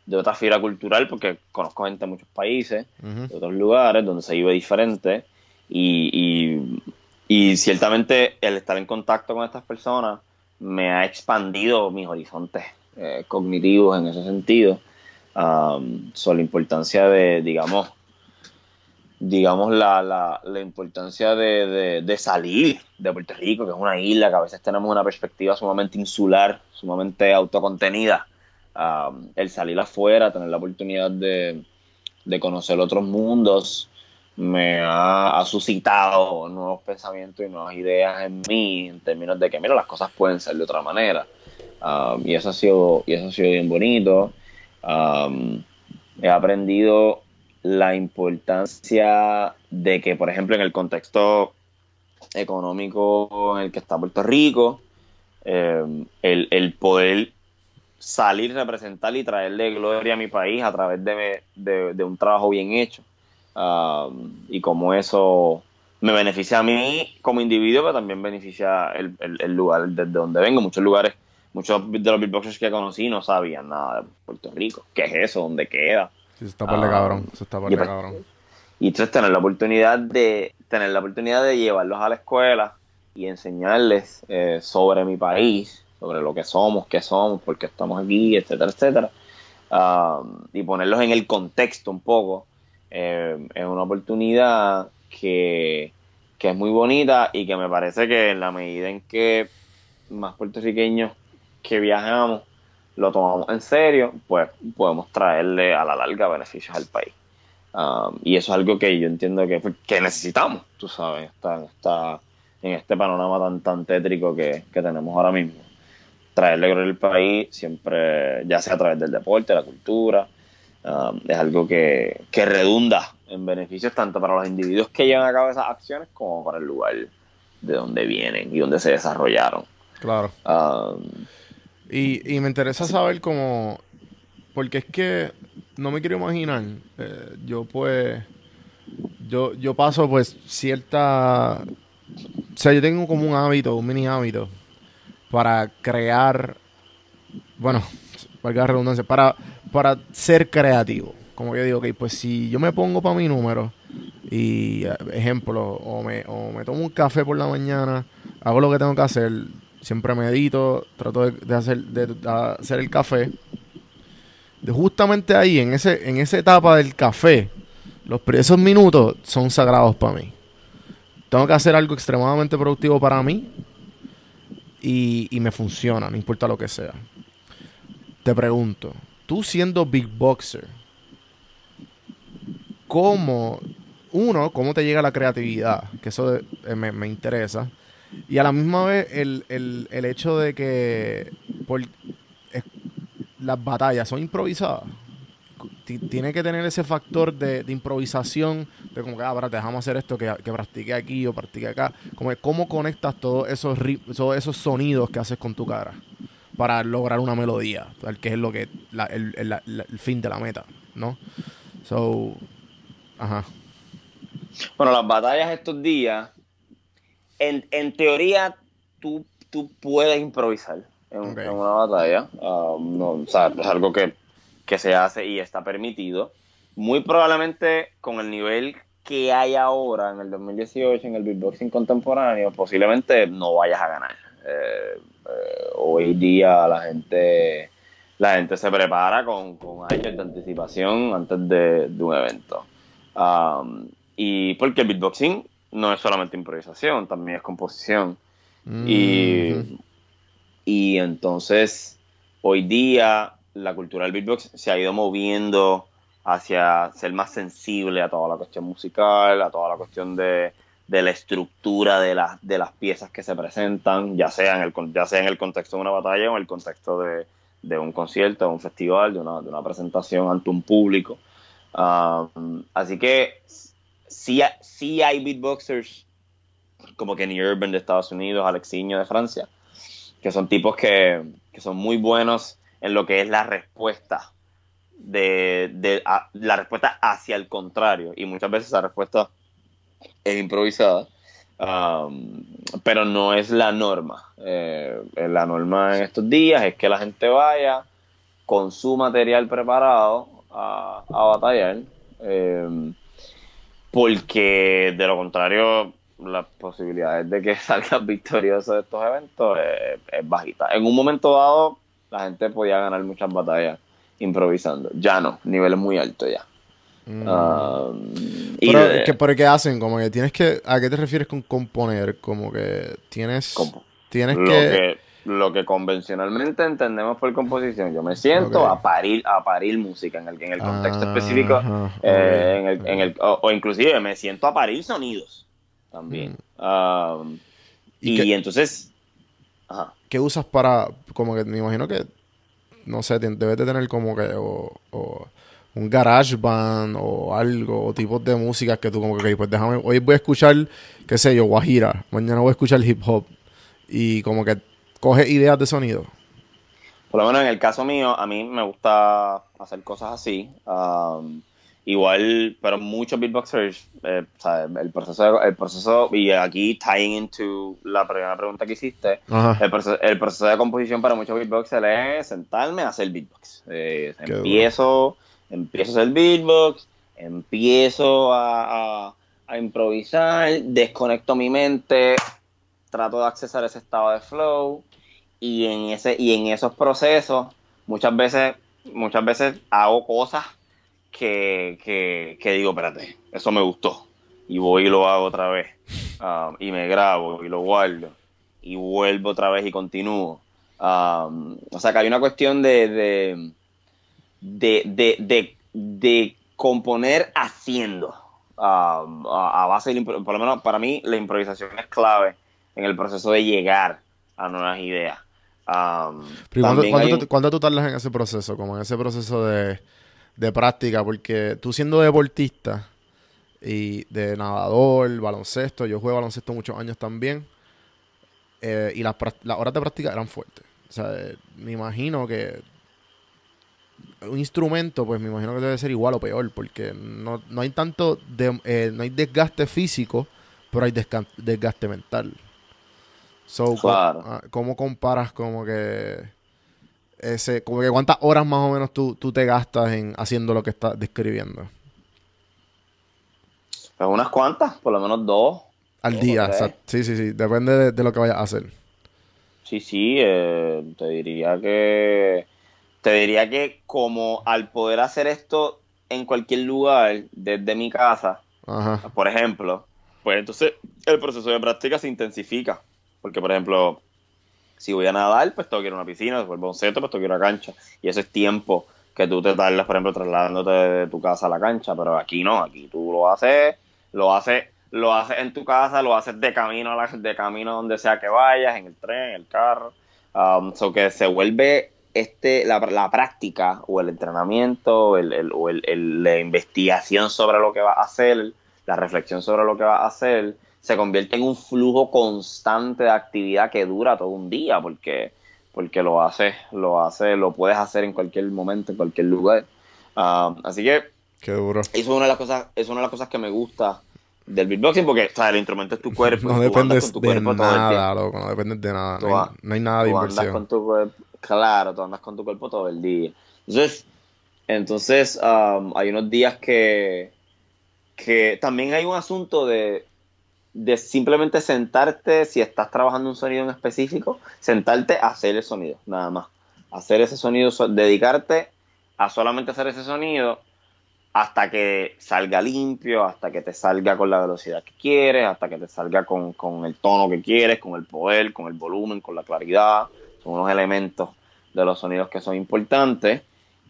de otra fibra cultural, porque conozco gente de muchos países, de otros lugares, donde se vive diferente, y, y, ciertamente el estar en contacto con estas personas me ha expandido mis horizontes eh, cognitivos en ese sentido, um, sobre la importancia de, digamos, digamos, la, la, la importancia de, de, salir de Puerto Rico, que es una isla, que a veces tenemos una perspectiva sumamente insular, sumamente autocontenida. Um, el salir afuera, tener la oportunidad de, de conocer otros mundos, me ha, suscitado nuevos pensamientos y nuevas ideas en mí, en términos de que, mira, las cosas pueden ser de otra manera. Um, y, eso ha sido, y eso ha sido bien bonito. Um, he aprendido la importancia de que, por ejemplo, en el contexto económico en el que está Puerto Rico, eh, el, el, poder salir, representar y traerle gloria a mi país a través de, un trabajo bien hecho. Y como eso me beneficia a mí como individuo, pero también beneficia el, el, lugar desde donde vengo. Muchos lugares, muchos de los beatboxers que conocí no sabían nada de Puerto Rico. ¿Qué es eso? ¿Dónde queda? Sí, está por cabrón, se está por y, pues, cabrón. Y entonces tener la oportunidad de tener la oportunidad de llevarlos a la escuela y enseñarles eh, sobre mi país, sobre lo que somos, qué somos, por qué estamos aquí, etcétera, etcétera. Um, y ponerlos en el contexto un poco. Eh, es una oportunidad que, que es muy bonita y que me parece que en la medida en que más puertorriqueños que viajamos lo tomamos en serio, pues podemos traerle a la larga beneficios al país. Um, y eso es algo que yo entiendo que, que necesitamos, tú sabes, está, está en este panorama tan, tan tétrico que, tenemos ahora mismo. Traerle gloria al país siempre, ya sea a través del deporte, la cultura, um, es algo que, que redunda en beneficios tanto para los individuos que llevan a cabo esas acciones como para el lugar de donde vienen y donde se desarrollaron. Claro. Um, y, y me interesa saber cómo. Porque es que no me quiero imaginar. Eh, yo, pues. Yo, yo paso, pues, cierta. O sea, yo tengo como un hábito, un mini hábito, para crear. Bueno, valga la redundancia, para, para ser creativo. Como yo digo, ok, pues si yo me pongo para mi número y, eh, ejemplo, o me, o me tomo un café por la mañana, hago lo que tengo que hacer, siempre medito, trato de, hacer, de, hacer el café. Justamente ahí, en, ese, en esa etapa del café, los, esos minutos son sagrados para mí. Tengo que hacer algo extremadamente productivo para mí y, y me funciona, no importa lo que sea. Te pregunto, tú siendo big boxer, ¿cómo uno, cómo te llega la creatividad, que eso eh, me, interesa. Y a la misma vez el, hecho de que las batallas son improvisadas tiene que tener ese factor de, improvisación, de como que, ah, te dejamos hacer esto, que, que practique aquí o practique acá. Como cómo conectas todos esos, esos sonidos que haces con tu cara para lograr una melodía, que es lo que el, fin de la meta, ¿no? So, ajá. Bueno, las batallas estos días, en, teoría, tú, tú puedes improvisar en, una batalla. Ah, no, o sea, es algo que que se hace y está permitido. Muy probablemente con el nivel que hay ahora en el 2018 en el beatboxing contemporáneo, posiblemente no vayas a ganar. Eh, eh, hoy día la gente la gente se prepara con, años de anticipación antes de, un evento. Um, y porque el beatboxing no es solamente improvisación, también es composición. Y, mm-hmm. y entonces, hoy día la cultura del beatbox se ha ido moviendo hacia ser más sensible a toda la cuestión musical, a toda la cuestión de, la estructura de, de las piezas que se presentan, ya sea, en el, ya sea en el contexto de una batalla o en el contexto de, un concierto, de un festival, de una, de una presentación ante un público. Um, así que sí, hay beatboxers como Kenny Urban de Estados Unidos, Alexiño de Francia, que son tipos que, que son muy buenos en lo que es la respuesta de, la respuesta hacia el contrario. Y muchas veces esa respuesta es improvisada um, pero no es la norma. Eh, la norma en estos días es que la gente vaya con su material preparado a, batallar eh, porque de lo contrario las posibilidades de que salgas victorioso de estos eventos es, es bajita en un momento dado la gente podía ganar muchas batallas improvisando. Ya no, niveles muy altos ya. Mm. Um, pero, ¿qué hacen? Como que tienes que... ¿A qué te refieres con componer? Como que tienes... tienes que... Lo que convencionalmente entendemos por composición. Yo me siento a parir a parir música en el, en el contexto ah, específico. Eh, en el, en el, o, inclusive me siento a parir sonidos también. Mm. Um, y entonces ¿Qué usas para, como que me imagino que, no sé, debes de tener como que, o, un garage band o algo, o tipos de música que tú como que, pues déjame, hoy voy a escuchar, qué sé yo, guajira, mañana voy a escuchar hip hop, y como que coge ideas de sonido. Por lo menos en el caso mío, a mí me gusta hacer cosas así. Um, Igual, pero muchos beatboxers, eh, el proceso, el proceso, y aquí tying into la primera pregunta que hiciste, el proceso, de composición para muchos beatboxers es sentarme a hacer beatbox. Eh, empiezo, empiezo a hacer beatbox, empiezo a, a, improvisar, desconecto mi mente, trato de accesar ese estado de flow, y en ese, y en esos procesos, muchas veces, muchas veces hago cosas que, digo, espérate, eso me gustó. Y voy y lo hago otra vez. Um, y me grabo y lo guardo. Y vuelvo otra vez y continúo. Um, o sea que hay una cuestión de, de, de, componer haciendo. Um, a, base de, por lo menos para mí, la improvisación es clave en el proceso de llegar a nuevas ideas. ¿cuándo, tú tardas en ese proceso? Como en ese proceso de de práctica, porque tú siendo deportista y de nadador, baloncesto, yo jugué baloncesto muchos años también, eh, y las, horas de práctica eran fuertes. O sea, me imagino que un instrumento, pues me imagino que debe ser igual o peor, porque no, hay tanto, de, eh, no hay desgaste físico, pero hay desgaste mental. So, ah, ¿cómo comparas como que ese, como que cuántas horas más o menos tú, te gastas en haciendo lo que estás describiendo. Pues unas cuantas, por lo menos dos. Al día, sí, sí, sí, depende de, lo que vayas a hacer. Sí, sí, eh, te diría que te diría que como al poder hacer esto en cualquier lugar desde mi casa, por ejemplo, pues entonces el proceso de práctica se intensifica. Porque, por ejemplo, si voy a nadar, pues tengo que ir a una piscina, a un centro, pues tengo que una cancha. Y eso es tiempo que tú te tardas, por ejemplo, trasladándote de tu casa a la cancha, pero aquí no, aquí tú lo haces Lo haces lo haces en tu casa, lo haces de camino, a de camino donde sea que vayas, en el tren, en el carro. Um, so que se vuelve este, la, la práctica o el entrenamiento el, el, o el, la investigación sobre lo que va a hacer, la reflexión sobre lo que va a hacer, se convierte en un flujo constante de actividad que dura todo un día, porque, porque lo haces, lo haces, lo puedes hacer en cualquier momento, en cualquier lugar. Um, así que Qué duro. Eso es una de las cosas, es una de las cosas que me gusta del beatboxing porque o sea, el instrumento es tu cuerpo. No dependes de nada, loco, no dependes de nada. No hay, nada de inversión. Con tu cuerpo, claro, tú andas con tu cuerpo todo el día. Entonces, entonces um, hay unos días que, que también hay un asunto de, de simplemente sentarte, si estás trabajando un sonido en específico, sentarte a hacer el sonido, nada más. Hacer ese sonido, dedicarte a solamente hacer ese sonido hasta que salga limpio, hasta que te salga con la velocidad que quieres, hasta que te salga con, el tono que quieres, con el poder, con el volumen, con la claridad. Son unos elementos de los sonidos que son importantes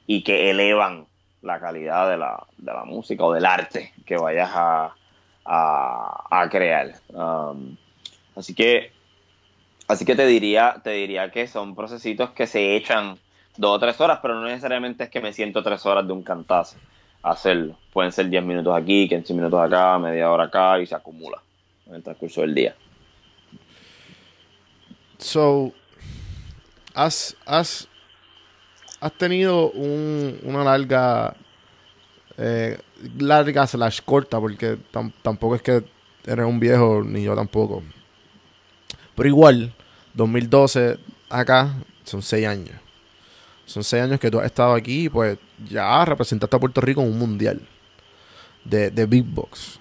y que elevan la calidad de la, de la música o del arte que vayas a, a, crear. Um, así que así que te diría, te diría que son procesitos que se echan dos o tres horas, pero no necesariamente es que me siento tres horas de un cantazo hacerlo. Pueden ser 10 minutos aquí, 15 minutos acá, media hora acá y se acumula en el transcurso del día. So, has, has, has tenido un, una larga, eh, larga slash corta, porque tampoco es que eres un viejo, ni yo tampoco. Pero igual, 2012 acá son 6 años. Son 6 años que tú has estado aquí y pues ya representaste a Puerto Rico en un mundial de, de Big Box.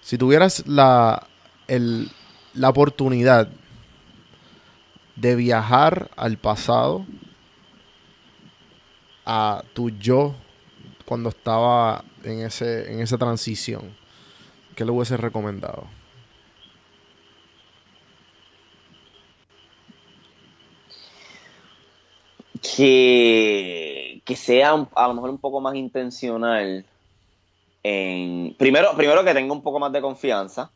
Si tuvieras la, la oportunidad de viajar al pasado, a tu yo cuando estaba en, ese, en esa transición, ¿qué le hubiese recomendado? que, que sea a lo mejor un poco más intencional en primero, primero que tenga un poco más de confianza,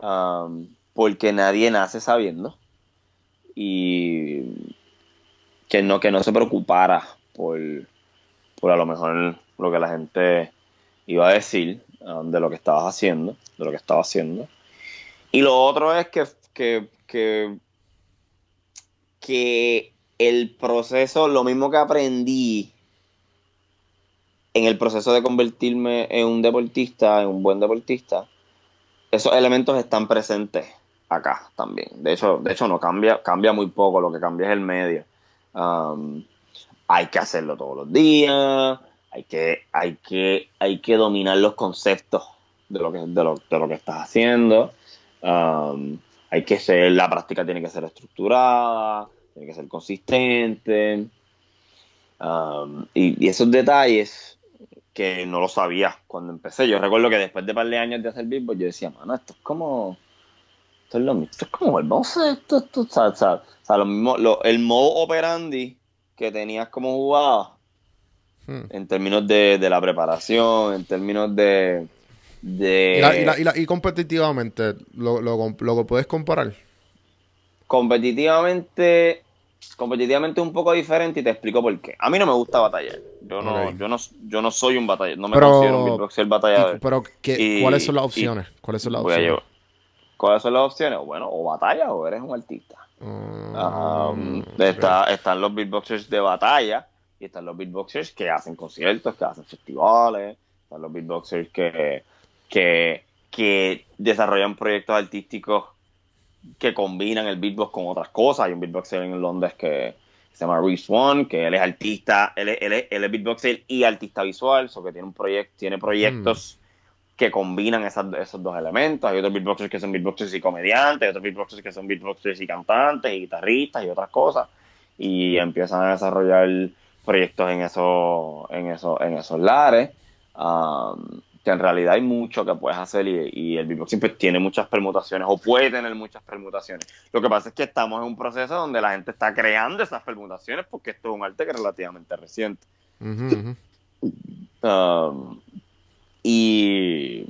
um, porque nadie nace sabiendo. Y que no, que no se preocupara por, por a lo mejor lo que la gente iba a decir um, de lo que estabas haciendo, de lo que estaba haciendo. Y lo otro es que, que, que, el proceso, lo mismo que aprendí en el proceso de convertirme en un deportista, en un buen deportista, esos elementos están presentes acá también. De hecho, de hecho no cambia, cambia muy poco, lo que cambia es el medio. Um, hay que hacerlo todos los días, hay que, hay que, hay que dominar los conceptos de lo que, de lo, de lo que estás haciendo. Um, hay que ser, la práctica tiene que ser estructurada, tiene que ser consistente. Um, y, esos detalles que no lo sabía cuando empecé. Yo recuerdo que después de un par de años de hacer beatbox, yo decía, mano, esto es como. Esto es lo mismo. Esto es como el esto, esto, o sea, lo mismo, el modo operandi que tenías como jugada hmm. en términos de, la preparación, en términos de. de... Y, competitivamente, ¿lo, lo, lo puedes comparar? Competitivamente, competitivamente un poco diferente y te explico por qué. A mí no me gusta batallar. Yo no, yo no, yo no soy un batallador, no me considero un beatboxer batallador. Pero ¿cuáles son las opciones? ¿Cuáles son las opciones? ¿Cuáles son las opciones? Bueno, o batalla o eres un artista. Um, está, están los beatboxers de batalla y están los beatboxers que hacen conciertos, que hacen festivales, están los beatboxers que, que, que desarrollan proyectos artísticos que combinan el beatbox con otras cosas. Hay un beatboxer en Londres que se llama Reese One, que él es artista, él, es beatboxer y artista visual, so que tiene un proyecto, tiene proyectos mm. que combinan esos dos elementos. Hay otros beatboxers que son beatboxers y comediantes, hay otros beatboxers que son beatboxers y cantantes y guitarristas y otras cosas. Y empiezan a desarrollar proyectos en esos, en esos, en esos lares. Um, en realidad hay mucho que puedes hacer y, el beatboxing pues tiene muchas permutaciones o puede tener muchas permutaciones. Lo que pasa es que estamos en un proceso donde la gente está creando esas permutaciones porque esto es un arte que es relativamente reciente. Um, y,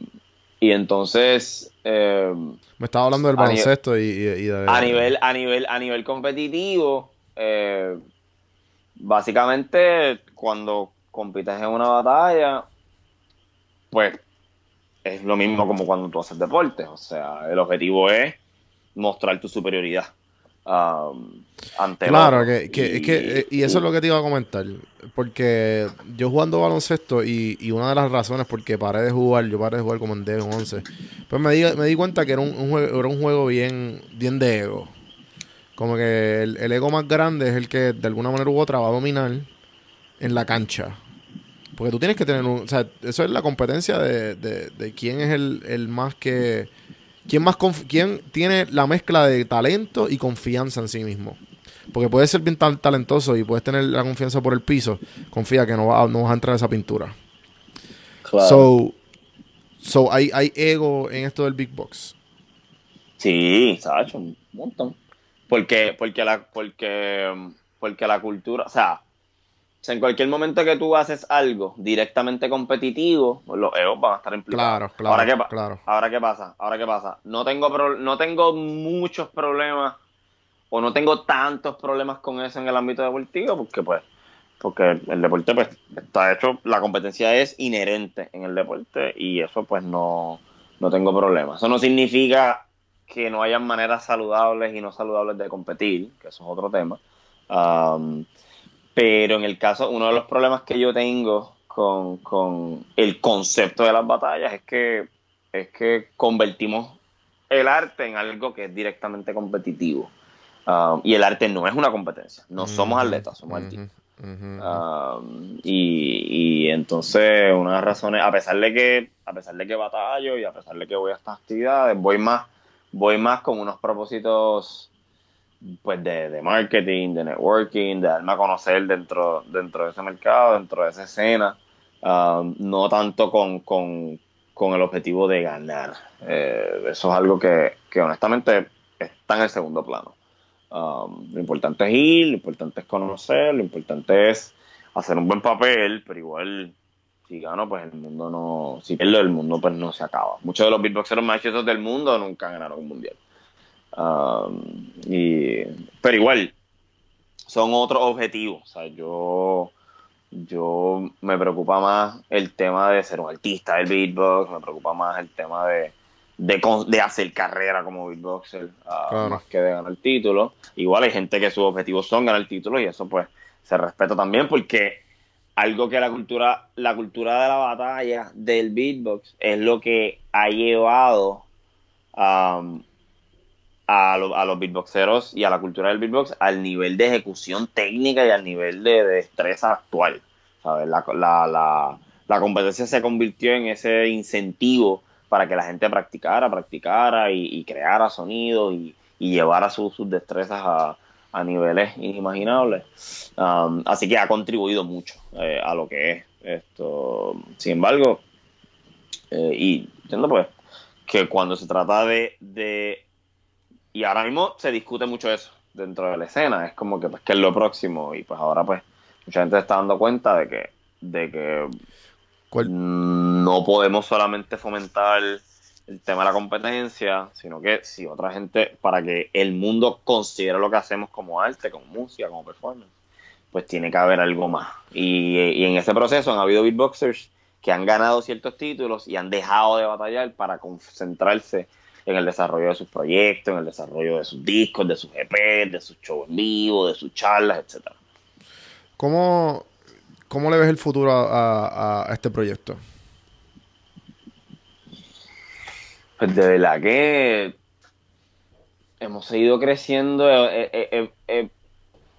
y entonces... Eh, Me estaba hablando del baloncesto y, y, A nivel, a nivel, a nivel competitivo, eh, básicamente cuando compites en una batalla, pues es lo mismo como cuando tú haces deporte. O sea, el objetivo es mostrar tu superioridad. Um, ante claro, que, que, y... que, eh, y eso es lo que te iba a comentar. Porque yo jugando baloncesto y, y una de las razones por que paré de jugar, yo paré de jugar como en D11, pues me di, me di cuenta que era un, un, juego, era un juego bien, bien de ego. Como que el, el, ego más grande es el que de alguna manera u otra va a dominar en la cancha. Porque tú tienes que tener un... O sea, eso es la competencia de, de, de quién es el, el más que... ¿Quién, más ¿Quién tiene la mezcla de talento y confianza en sí mismo? Porque puedes ser bien talentoso y puedes tener la confianza por el piso. Confía que no, va, no vas a entrar a esa pintura. Claro. So, so hay, hay ego en esto del Big Box. Sí, Sacho, un montón. Porque, porque, la, porque, porque la cultura, o sea, en cualquier momento que tú haces algo directamente competitivo, pues los egos van a estar implicados. Claro, claro, ahora, ¿qué, claro. ahora qué pasa, ahora qué pasa. No tengo, pro, no tengo muchos problemas o no tengo tantos problemas con eso en el ámbito deportivo porque pues porque el deporte pues está hecho, la competencia es inherente en el deporte y eso pues no, no tengo problemas. Eso no significa que no hayan maneras saludables y no saludables de competir, que eso es otro tema. Um, pero en el caso, uno de los problemas que yo tengo con, con, el concepto de las batallas es que, es que convertimos el arte en algo que es directamente competitivo. Um, y el arte no es una competencia, no somos atletas, somos artistas. Uh -huh. um, y, y, entonces, una de las razones, a pesar de que, a pesar de que batallo y a pesar de que voy a estas actividades, voy más, voy más con unos propósitos pues de, de, marketing, de networking, de darme a conocer dentro, dentro de ese mercado, dentro de esa escena, um, no tanto con, con, con, el objetivo de ganar. Eh, eso es algo que, que, honestamente está en el segundo plano. Um, lo importante es ir, lo importante es conocer, lo importante es hacer un buen papel, pero igual si gano, pues el mundo no, si pierdo el mundo, pues no se acaba. Muchos de los beatboxeros más exitosos del mundo nunca ganaron un mundial. Um, y, pero igual, son otros objetivos. O sea, yo, yo me preocupa más el tema de ser un artista del beatbox, me preocupa más el tema de, de, de hacer carrera como beatboxer, uh, claro. más que de ganar el título. Igual hay gente que sus objetivos son ganar el título y eso pues se respeta también porque algo que la cultura, la cultura de la batalla del beatbox es lo que ha llevado um, a, a, los beatboxeros y a la cultura del beatbox al nivel de ejecución técnica y al nivel de, de destreza actual. ¿sabes? La, la, la, la, competencia se convirtió en ese incentivo para que la gente practicara, practicara y, creara sonidos y, llevara su, sus destrezas a, a, niveles inimaginables. Um, así que ha contribuido mucho eh, a lo que es esto. Sin embargo, eh, y entiendo pues que cuando se trata de, de y ahora mismo se discute mucho eso dentro de la escena. Es como que, pues, que es lo próximo. Y pues ahora, pues, mucha gente se está dando cuenta de que, de que no podemos solamente fomentar el tema de la competencia, sino que si otra gente, para que el mundo considere lo que hacemos como arte, como música, como performance, pues tiene que haber algo más. Y, y en ese proceso han habido beatboxers que han ganado ciertos títulos y han dejado de batallar para concentrarse en el desarrollo de sus proyectos, en el desarrollo de sus discos, de sus EPs, de sus shows en vivo, de sus charlas, etcétera. ¿Cómo, ¿Cómo le ves el futuro a, a, a, este proyecto? Pues de verdad que hemos seguido creciendo. Eh, eh, eh,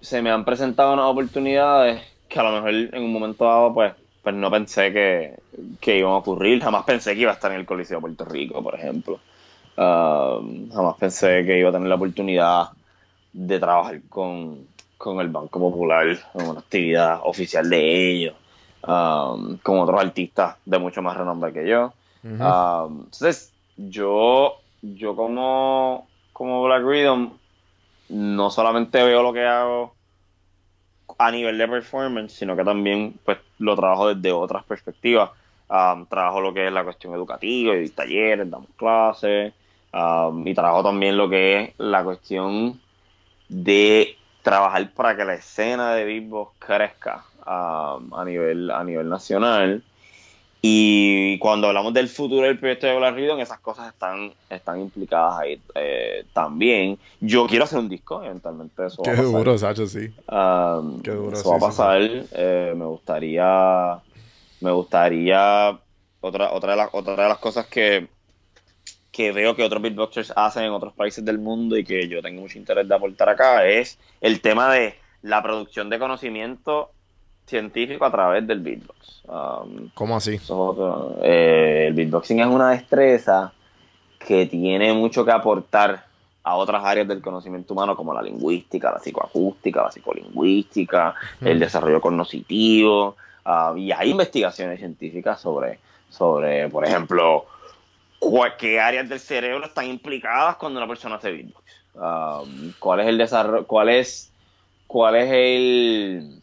se me han presentado unas oportunidades que a lo mejor en un momento dado, pues, pues no pensé que, que iban a ocurrir. Jamás pensé que iba a estar en el Coliseo de Puerto Rico, por ejemplo. Uh, jamás pensé que iba a tener la oportunidad de trabajar con, con el Banco Popular en una actividad oficial de ellos, um, con otros artistas de mucho más renombre que yo. Uh -huh. um, entonces, yo, yo como, como Black Rhythm, no solamente veo lo que hago a nivel de performance, sino que también pues lo trabajo desde otras perspectivas Um, trabajo lo que es la cuestión educativa, y talleres, damos clases, um, y trabajo también lo que es la cuestión de trabajar para que la escena de beatbox crezca um, a, nivel, a nivel nacional. Y cuando hablamos del futuro del proyecto de Black Riddle, esas cosas están, están implicadas ahí eh, también. Yo quiero hacer un disco, eventualmente eso Qué va a pasar. duro, Sacho, sí. Um, Qué duro, eso sí, va a sí, pasar. eh, me gustaría. Me gustaría. Otra, otra, de las, otra de las cosas que, que veo que otros beatboxers hacen en otros países del mundo y que yo tengo mucho interés de aportar acá es el tema de la producción de conocimiento científico a través del beatbox. Um, ¿Cómo así? otro. Eh, el beatboxing es una destreza que tiene mucho que aportar a otras áreas del conocimiento humano como la lingüística, la psicoacústica, la psicolingüística, el desarrollo cognitivo. ah, y hay investigaciones científicas sobre, sobre por ejemplo, qué áreas del cerebro están implicadas cuando una persona hace beatbox. Ah, cuál es el desarrollo, cuál es, cuál es el,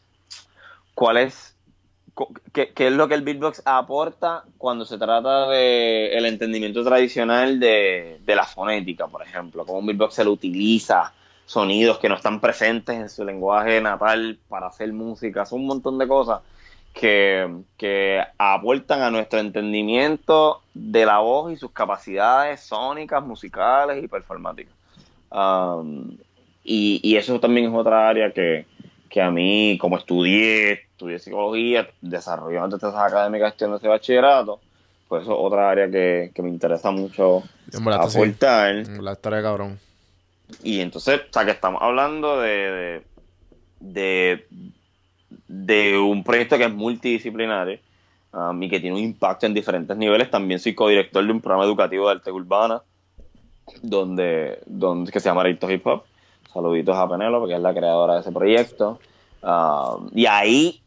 cuál es ¿Qué, qué es lo que el beatbox aporta cuando se trata de el entendimiento tradicional de, de la fonética, por ejemplo? Cómo un beatboxer utiliza sonidos que no están presentes en su lenguaje natal para hacer música. Son un montón de cosas que, que aportan a nuestro entendimiento de la voz y sus capacidades sónicas, musicales y performáticas. Um, y, y eso también es otra área que, que a mí, como estudié, estudié psicología, desarrollé una destrezas académicas estudiando ese bachillerato, pues eso es otra área que, que me interesa mucho En sí. aportar. La historia cabrón. Y entonces, o sea, que estamos hablando de, de, de, un proyecto que es multidisciplinario um, y que tiene un impacto en diferentes niveles. También soy codirector de un programa educativo de arte urbana donde, donde, que se llama Ritos Hip Hop. Saluditos a Penélope, que es la creadora de ese proyecto. Um, y ahí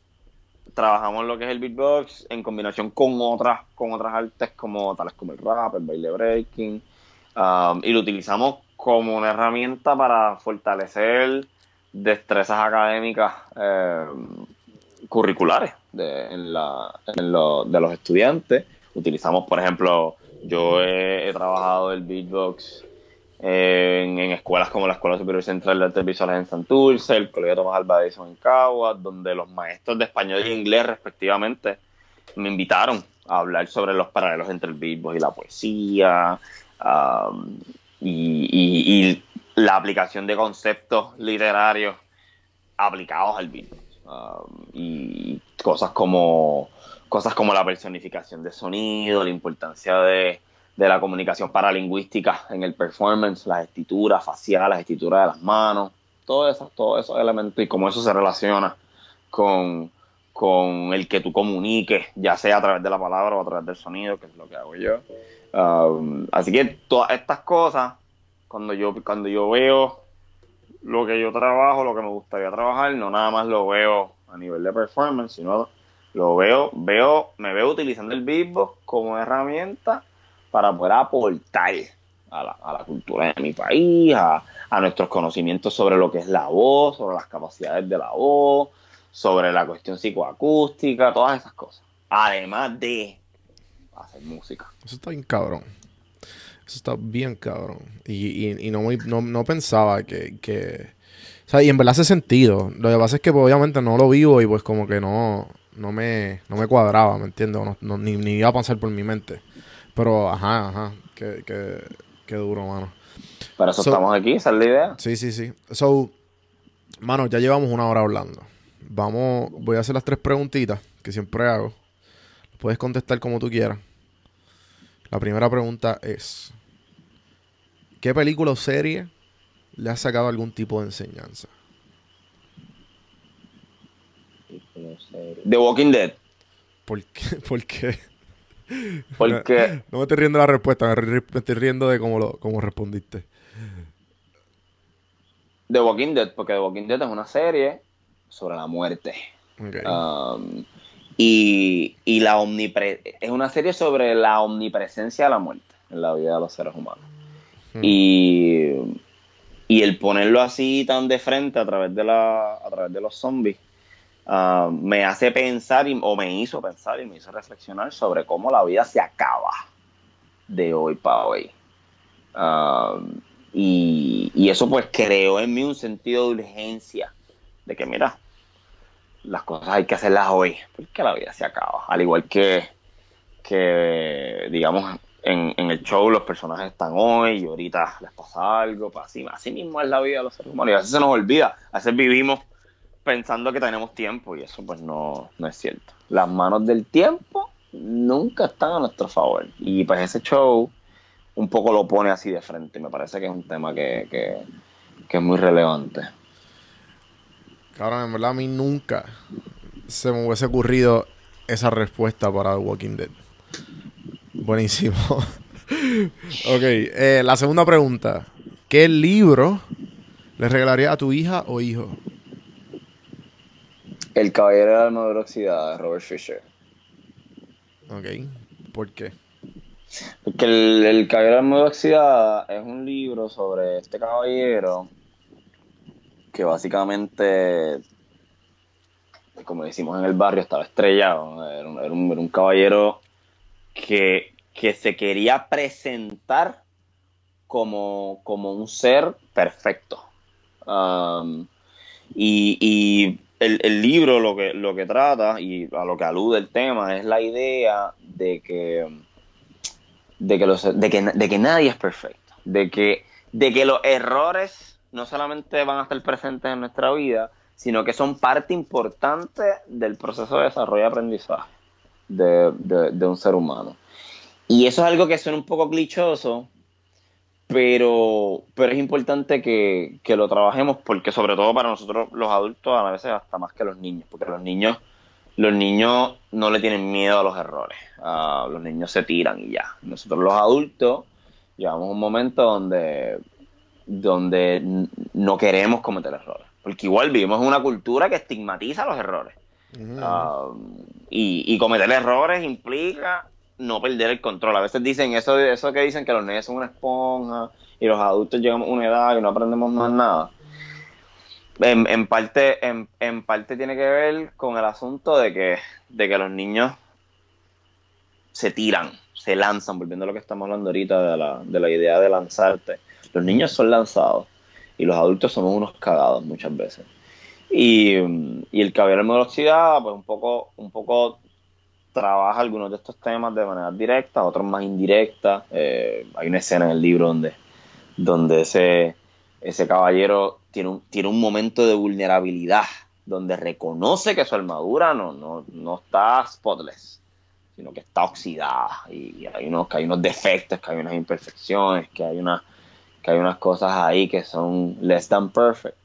trabajamos lo que es el beatbox en combinación con otras, con otras artes como tales como el rap, el baile breaking. Um, y lo utilizamos como una herramienta para fortalecer destrezas académicas eh, curriculares de los estudiantes. Utilizamos, por ejemplo, yo he, he trabajado el beatbox en, escuelas como la Escuela Superior Central de Artes Visuales en Santurce, el Colegio Tomás Alva Edison en Caguas, donde los maestros de español y inglés respectivamente me invitaron a hablar sobre los paralelos entre el beatbox y la poesía um, y la aplicación de conceptos literarios aplicados al beatbox Um, y cosas como cosas como la personificación de sonido, la importancia de, de la comunicación paralingüística en el performance, las escrituras faciales, las escrituras de las manos, todos esos, todos esos elementos y cómo eso se relaciona con, con el que tú comuniques, ya sea a través de la palabra o a través del sonido, que es lo que hago yo. Um, así que todas estas cosas, cuando yo, cuando yo veo lo que yo trabajo, lo que me gustaría trabajar, no nada más lo veo a nivel de performance, sino lo veo, veo, me veo utilizando el beatbox como herramienta para poder aportar a la, a la cultura de mi país, a, a nuestros conocimientos sobre lo que es la voz, sobre las capacidades de la voz, sobre la cuestión psicoacústica, todas esas cosas. Además de hacer música. Eso está bien cabrón. Eso está bien cabrón. Y, y, y no, me- no, no pensaba que, que... O sea, y en verdad hace sentido. Lo que pasa es que pues, obviamente no lo vivo y pues como que no, no, me, no me cuadraba, ¿me entiendes? No, no- ni, ni iba a pasar por mi mente. Pero, ajá, ajá. Qué, qué, qué duro, mano. Para eso So- estamos aquí, esa es la idea. Sí, sí, sí. So, mano, ya llevamos una hora hablando. Vamos, voy a hacer las tres preguntitas que siempre hago. Puedes contestar como tú quieras. La primera pregunta es: ¿Qué película o serie le has sacado algún tipo de enseñanza? The Walking Dead. ¿Por qué? ¿Por qué? Porque No me estoy riendo de la respuesta, me, ri- me estoy riendo de cómo, lo, cómo respondiste. The Walking Dead, porque The Walking Dead es una serie sobre la muerte. Um, y, y la omnipre es una serie sobre la omnipresencia de la muerte en la vida de los seres humanos. Hmm. Y, y el ponerlo así tan de frente a través de la a través de los zombies ah, me hace pensar o me hizo pensar y me hizo reflexionar sobre cómo la vida se acaba de hoy para hoy. Ah, y, eso pues creó en mí un sentido de urgencia, de que mira, las cosas hay que hacerlas hoy, porque la vida se acaba. Al igual que, que digamos, en, el show los personajes están hoy y ahorita les pasa algo, pues así, así mismo es la vida de los seres humanos. Y a veces se nos olvida, a veces vivimos pensando que tenemos tiempo y eso pues no, no es cierto. Las manos del tiempo nunca están a nuestro favor. Y pues ese show un poco lo pone así de frente. Me parece que es un tema que, que, es muy relevante. Cabrón, en verdad a mí nunca se me hubiese ocurrido esa respuesta para The Walking Dead. Buenísimo. ok, eh, la segunda pregunta. ¿Qué libro le regalaría a tu hija o hijo? El Caballero de la Armadura Oxidada Robert Fisher. Ok, ¿por qué? Porque el, el Caballero de la Armadura Oxidada es un libro sobre este caballero que básicamente, como decimos en el barrio, estaba estrellado. Era un, caballero que, se quería presentar como, como un ser perfecto. Um, y, el, libro lo que, lo que trata y a lo que alude el tema es la idea de que, de que, los, de que, de que nadie es perfecto, de que, de que los errores no solamente van a estar presentes en nuestra vida, sino que son parte importante del proceso de desarrollo y aprendizaje de, un ser humano. Y eso es algo que suena un poco clichoso, pero, pero es importante que, lo trabajemos porque sobre todo para nosotros los adultos a veces hasta más que los niños, porque los niños, los niños no le tienen miedo a los errores, los niños se tiran y ya. Nosotros los adultos llevamos un momento donde donde no queremos cometer errores. Porque igual vivimos en una cultura que estigmatiza los errores. Ah, y, cometer errores implica no perder el control. A veces dicen eso, eso que dicen que los niños son una esponja y los adultos llegamos a una edad y no aprendemos más nada. En, parte, en, en, parte tiene que ver con el asunto de que, de que los niños se tiran, se lanzan, volviendo a lo que estamos hablando ahorita de la, de la idea de lanzarte los niños son lanzados y los adultos somos unos cagados muchas veces. Y, el caballero de velocidad, pues un poco, un poco trabaja algunos de estos temas de manera directa, otros más indirecta. Eh, hay una escena en el libro donde, donde ese, ese caballero tiene un, tiene un momento de vulnerabilidad, donde reconoce que su armadura no, no, no está spotless, sino que está oxidada y hay unos, que hay unos defectos, que hay unas imperfecciones, que hay una que hay unas cosas ahí que son less than perfect.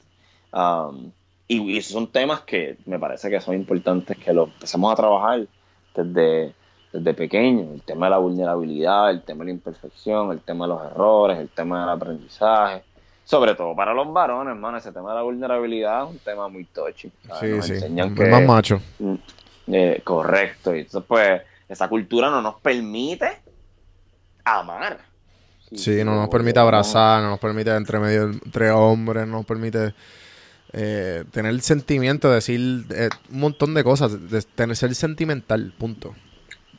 Um, y, esos son temas que me parece que son importantes que lo empecemos a trabajar desde, desde pequeño. El tema de la vulnerabilidad, el tema de la imperfección, el tema de los errores, el tema del aprendizaje. Sobre todo para los varones, hermano, ese tema de la vulnerabilidad es un tema muy touchy. Sí, sí. más macho. Mm, eh, correcto. Y entonces, pues, esa cultura no nos permite amar. Sí, no nos permite abrazar, no nos permite entre medio entre hombres, no nos permite eh, tener el sentimiento de decir eh, un montón de cosas, de tener ser sentimental, punto.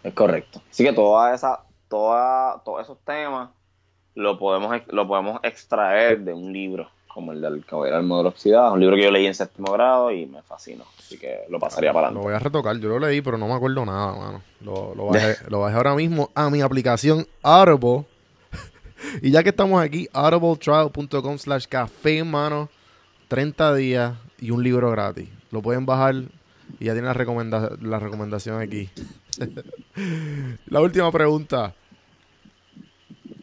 Es correcto. Así que toda esa, toda, todos esos temas lo podemos, lo podemos extraer de un libro como el del Caballero del Modelo Oxidado, un libro que yo leí en séptimo grado y me fascinó, así que lo pasaría para adelante. Lo voy a retocar, yo lo leí, pero no me acuerdo nada, mano. Lo, lo, bajé, lo bajé ahora mismo a mi aplicación Audible y ya que estamos aquí, audibletrial.com slash café, mano. 30 días y un libro gratis. Lo pueden bajar y ya tienen la, recomenda la recomendación aquí. la última pregunta.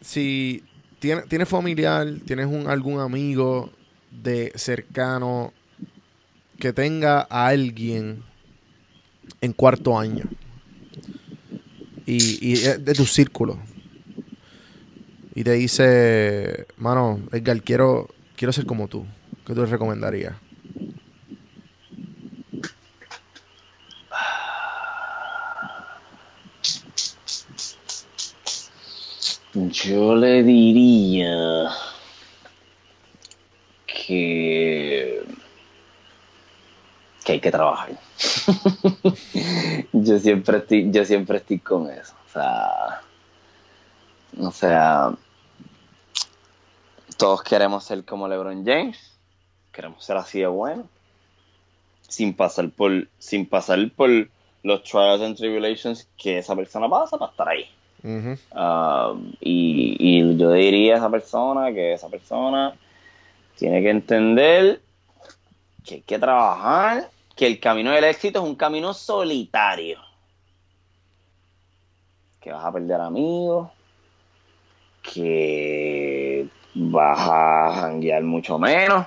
Si tienes tiene familiar, tienes un, algún amigo de cercano que tenga a alguien en cuarto año y, y de tu círculo y te dice, mano, Edgar, quiero, quiero ser como tú, ¿qué tú recomendarías? Yo le diría que que hay que trabajar. yo siempre estoy, yo siempre estoy con eso. O sea, o sea, todos queremos ser como LeBron James, queremos ser así de bueno, sin pasar por, sin pasar por los trials and tribulations que esa persona pasa para estar ahí. Um, y, y, yo diría a esa persona que esa persona tiene que entender que hay que trabajar, que el camino del éxito es un camino solitario. Que vas a perder amigos, que vas a janguear mucho menos,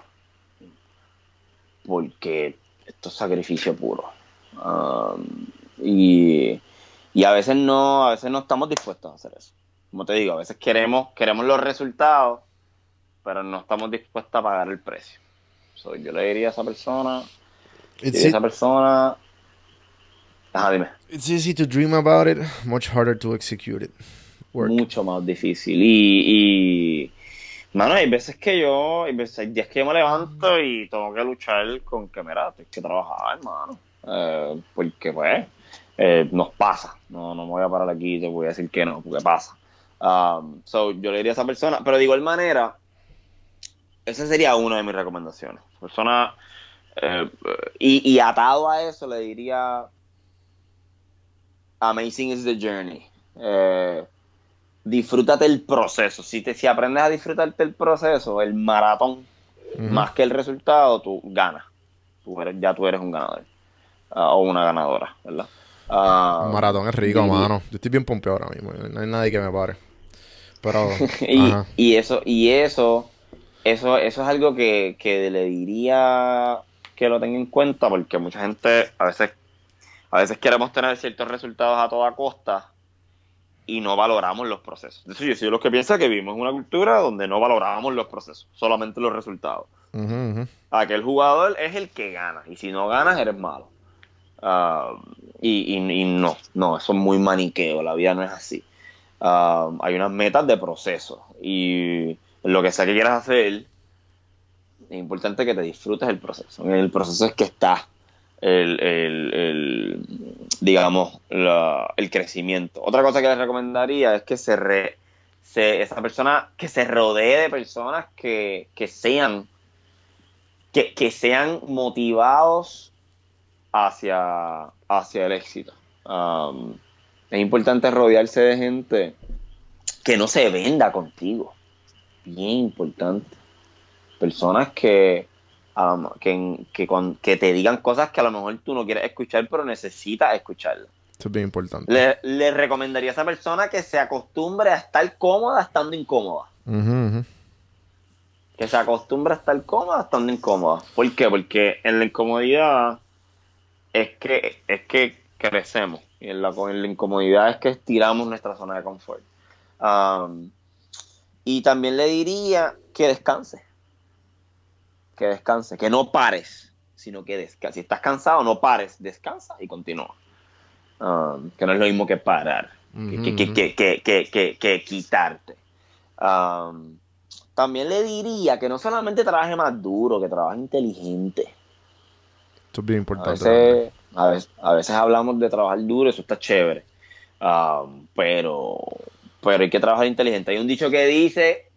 porque esto es sacrificio puro. Um, y, y, a veces no, a veces no estamos dispuestos a hacer eso. Como te digo, a veces queremos, queremos los resultados, pero no estamos dispuestos a pagar el precio. yo le diría a esa persona, esa persona, ajá, dime. It's easy to dream about it, much harder to execute it. Mucho más difícil. Y, y, mano, hay veces que yo, hay, veces, días que yo me levanto y tengo que luchar con que, mira, tengo que trabajar, hermano. Eh, porque, pues, eh, nos pasa. No, no me voy a parar aquí y te voy a decir que no, porque pasa. Um, so, yo le diría a esa persona, pero de igual manera, esa sería una de mis recomendaciones. Persona, eh, y, atado a eso, le diría, amazing is the journey. Disfrútate el proceso. Si, te, si aprendes a disfrutarte el proceso, el maratón, más que el resultado, tú ganas. Tú eres, ya tú eres un ganador. Ah, o una ganadora, ¿verdad? Uh, maratón es rico, mano. Yo estoy bien pompeado ahora mismo. No hay nadie que me pare. Pero. y, y, eso, y eso, eso, eso es algo que, que le diría que lo tenga en cuenta, porque mucha gente a veces, a veces queremos tener ciertos resultados a toda costa y no valoramos los procesos. De yo soy de los que piensa que vivimos en una cultura donde no valoramos los procesos, solamente los resultados. Aquel jugador es el que gana, y si no ganas, eres malo. Ah, y, y, no, no, eso es muy maniqueo, la vida no es así. Ah, hay unas metas de proceso, y lo que sea que quieras hacer, es importante que te disfrutes el proceso. En el proceso es que está el, el, digamos, el crecimiento. Otra cosa que les recomendaría es que se, re, se esa persona, que se rodee de personas que, que sean, que, que, sean motivados hacia, hacia el éxito. Um, es importante rodearse de gente que no se venda contigo. Bien importante. Personas que, que, que, que, te digan cosas que a lo mejor tú no quieres escuchar, pero necesitas escucharlas. Eso es bien importante. Le, recomendaría a esa persona que se acostumbre a estar cómoda estando incómoda. Que se acostumbre a estar cómoda estando incómoda. ¿Por qué? Porque en la incomodidad es que, es que crecemos. Y en la, en la incomodidad es que estiramos nuestra zona de confort. y también le diría que descanse que descanse, que no pares, sino que descanse. Si estás cansado, no pares, descansa y continúa. Um, que no es lo mismo que parar, que, quitarte. Um, también le diría que no solamente trabaje más duro, que trabaje inteligente. Esto es bien importante. A veces, a veces, hablamos de trabajar duro, eso está chévere. Um, pero, pero hay que trabajar inteligente. Hay un dicho que dice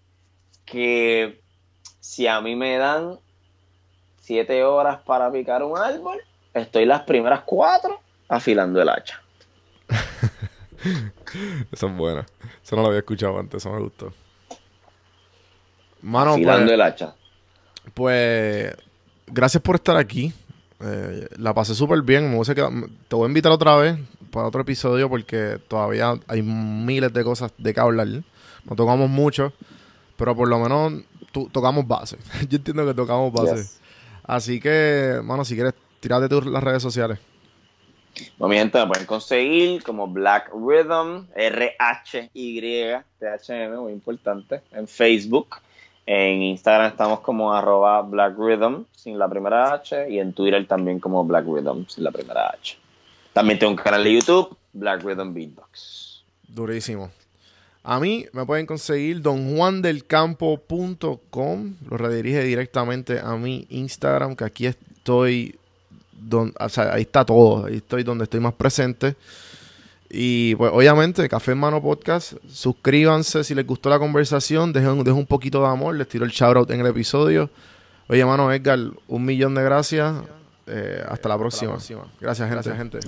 que si a mí me dan siete horas para picar un árbol, estoy las primeras cuatro afilando el hacha. eso es bueno. Eso no lo había escuchado antes, eso me gustó. Mano, afilando pues, el hacha. Pues, gracias por estar aquí. Eh, la pasé súper bien. Me te voy a invitar otra vez para otro episodio porque todavía hay miles de cosas de que hablar. No tocamos mucho, pero por lo menos tocamos base. Yo entiendo que tocamos base. Así que, bueno, si quieres, tirate tú las redes sociales. Bueno, mi gente, me pueden conseguir como Black Rhythm, R-H-Y-T-H-M, muy importante, en Facebook. En Instagram estamos como arroba Black Rhythm, sin la primera H, y en Twitter también como Black Rhythm, sin la primera H. También tengo un canal de YouTube, Black Rhythm Beatbox. Durísimo. A mí me pueden conseguir donjuandelcampo.com. Lo redirige directamente a mi Instagram, que aquí estoy ahí está todo. Ahí estoy donde estoy más presente. Y pues obviamente, Café en Mano Podcast, suscríbanse si les gustó la conversación, dejen, un poquito de amor, les tiro el shout out en el episodio. Oye, mano Edgar, un millón de gracias. Eh, hasta, la próxima. Gracias, gente. Gracias, gente.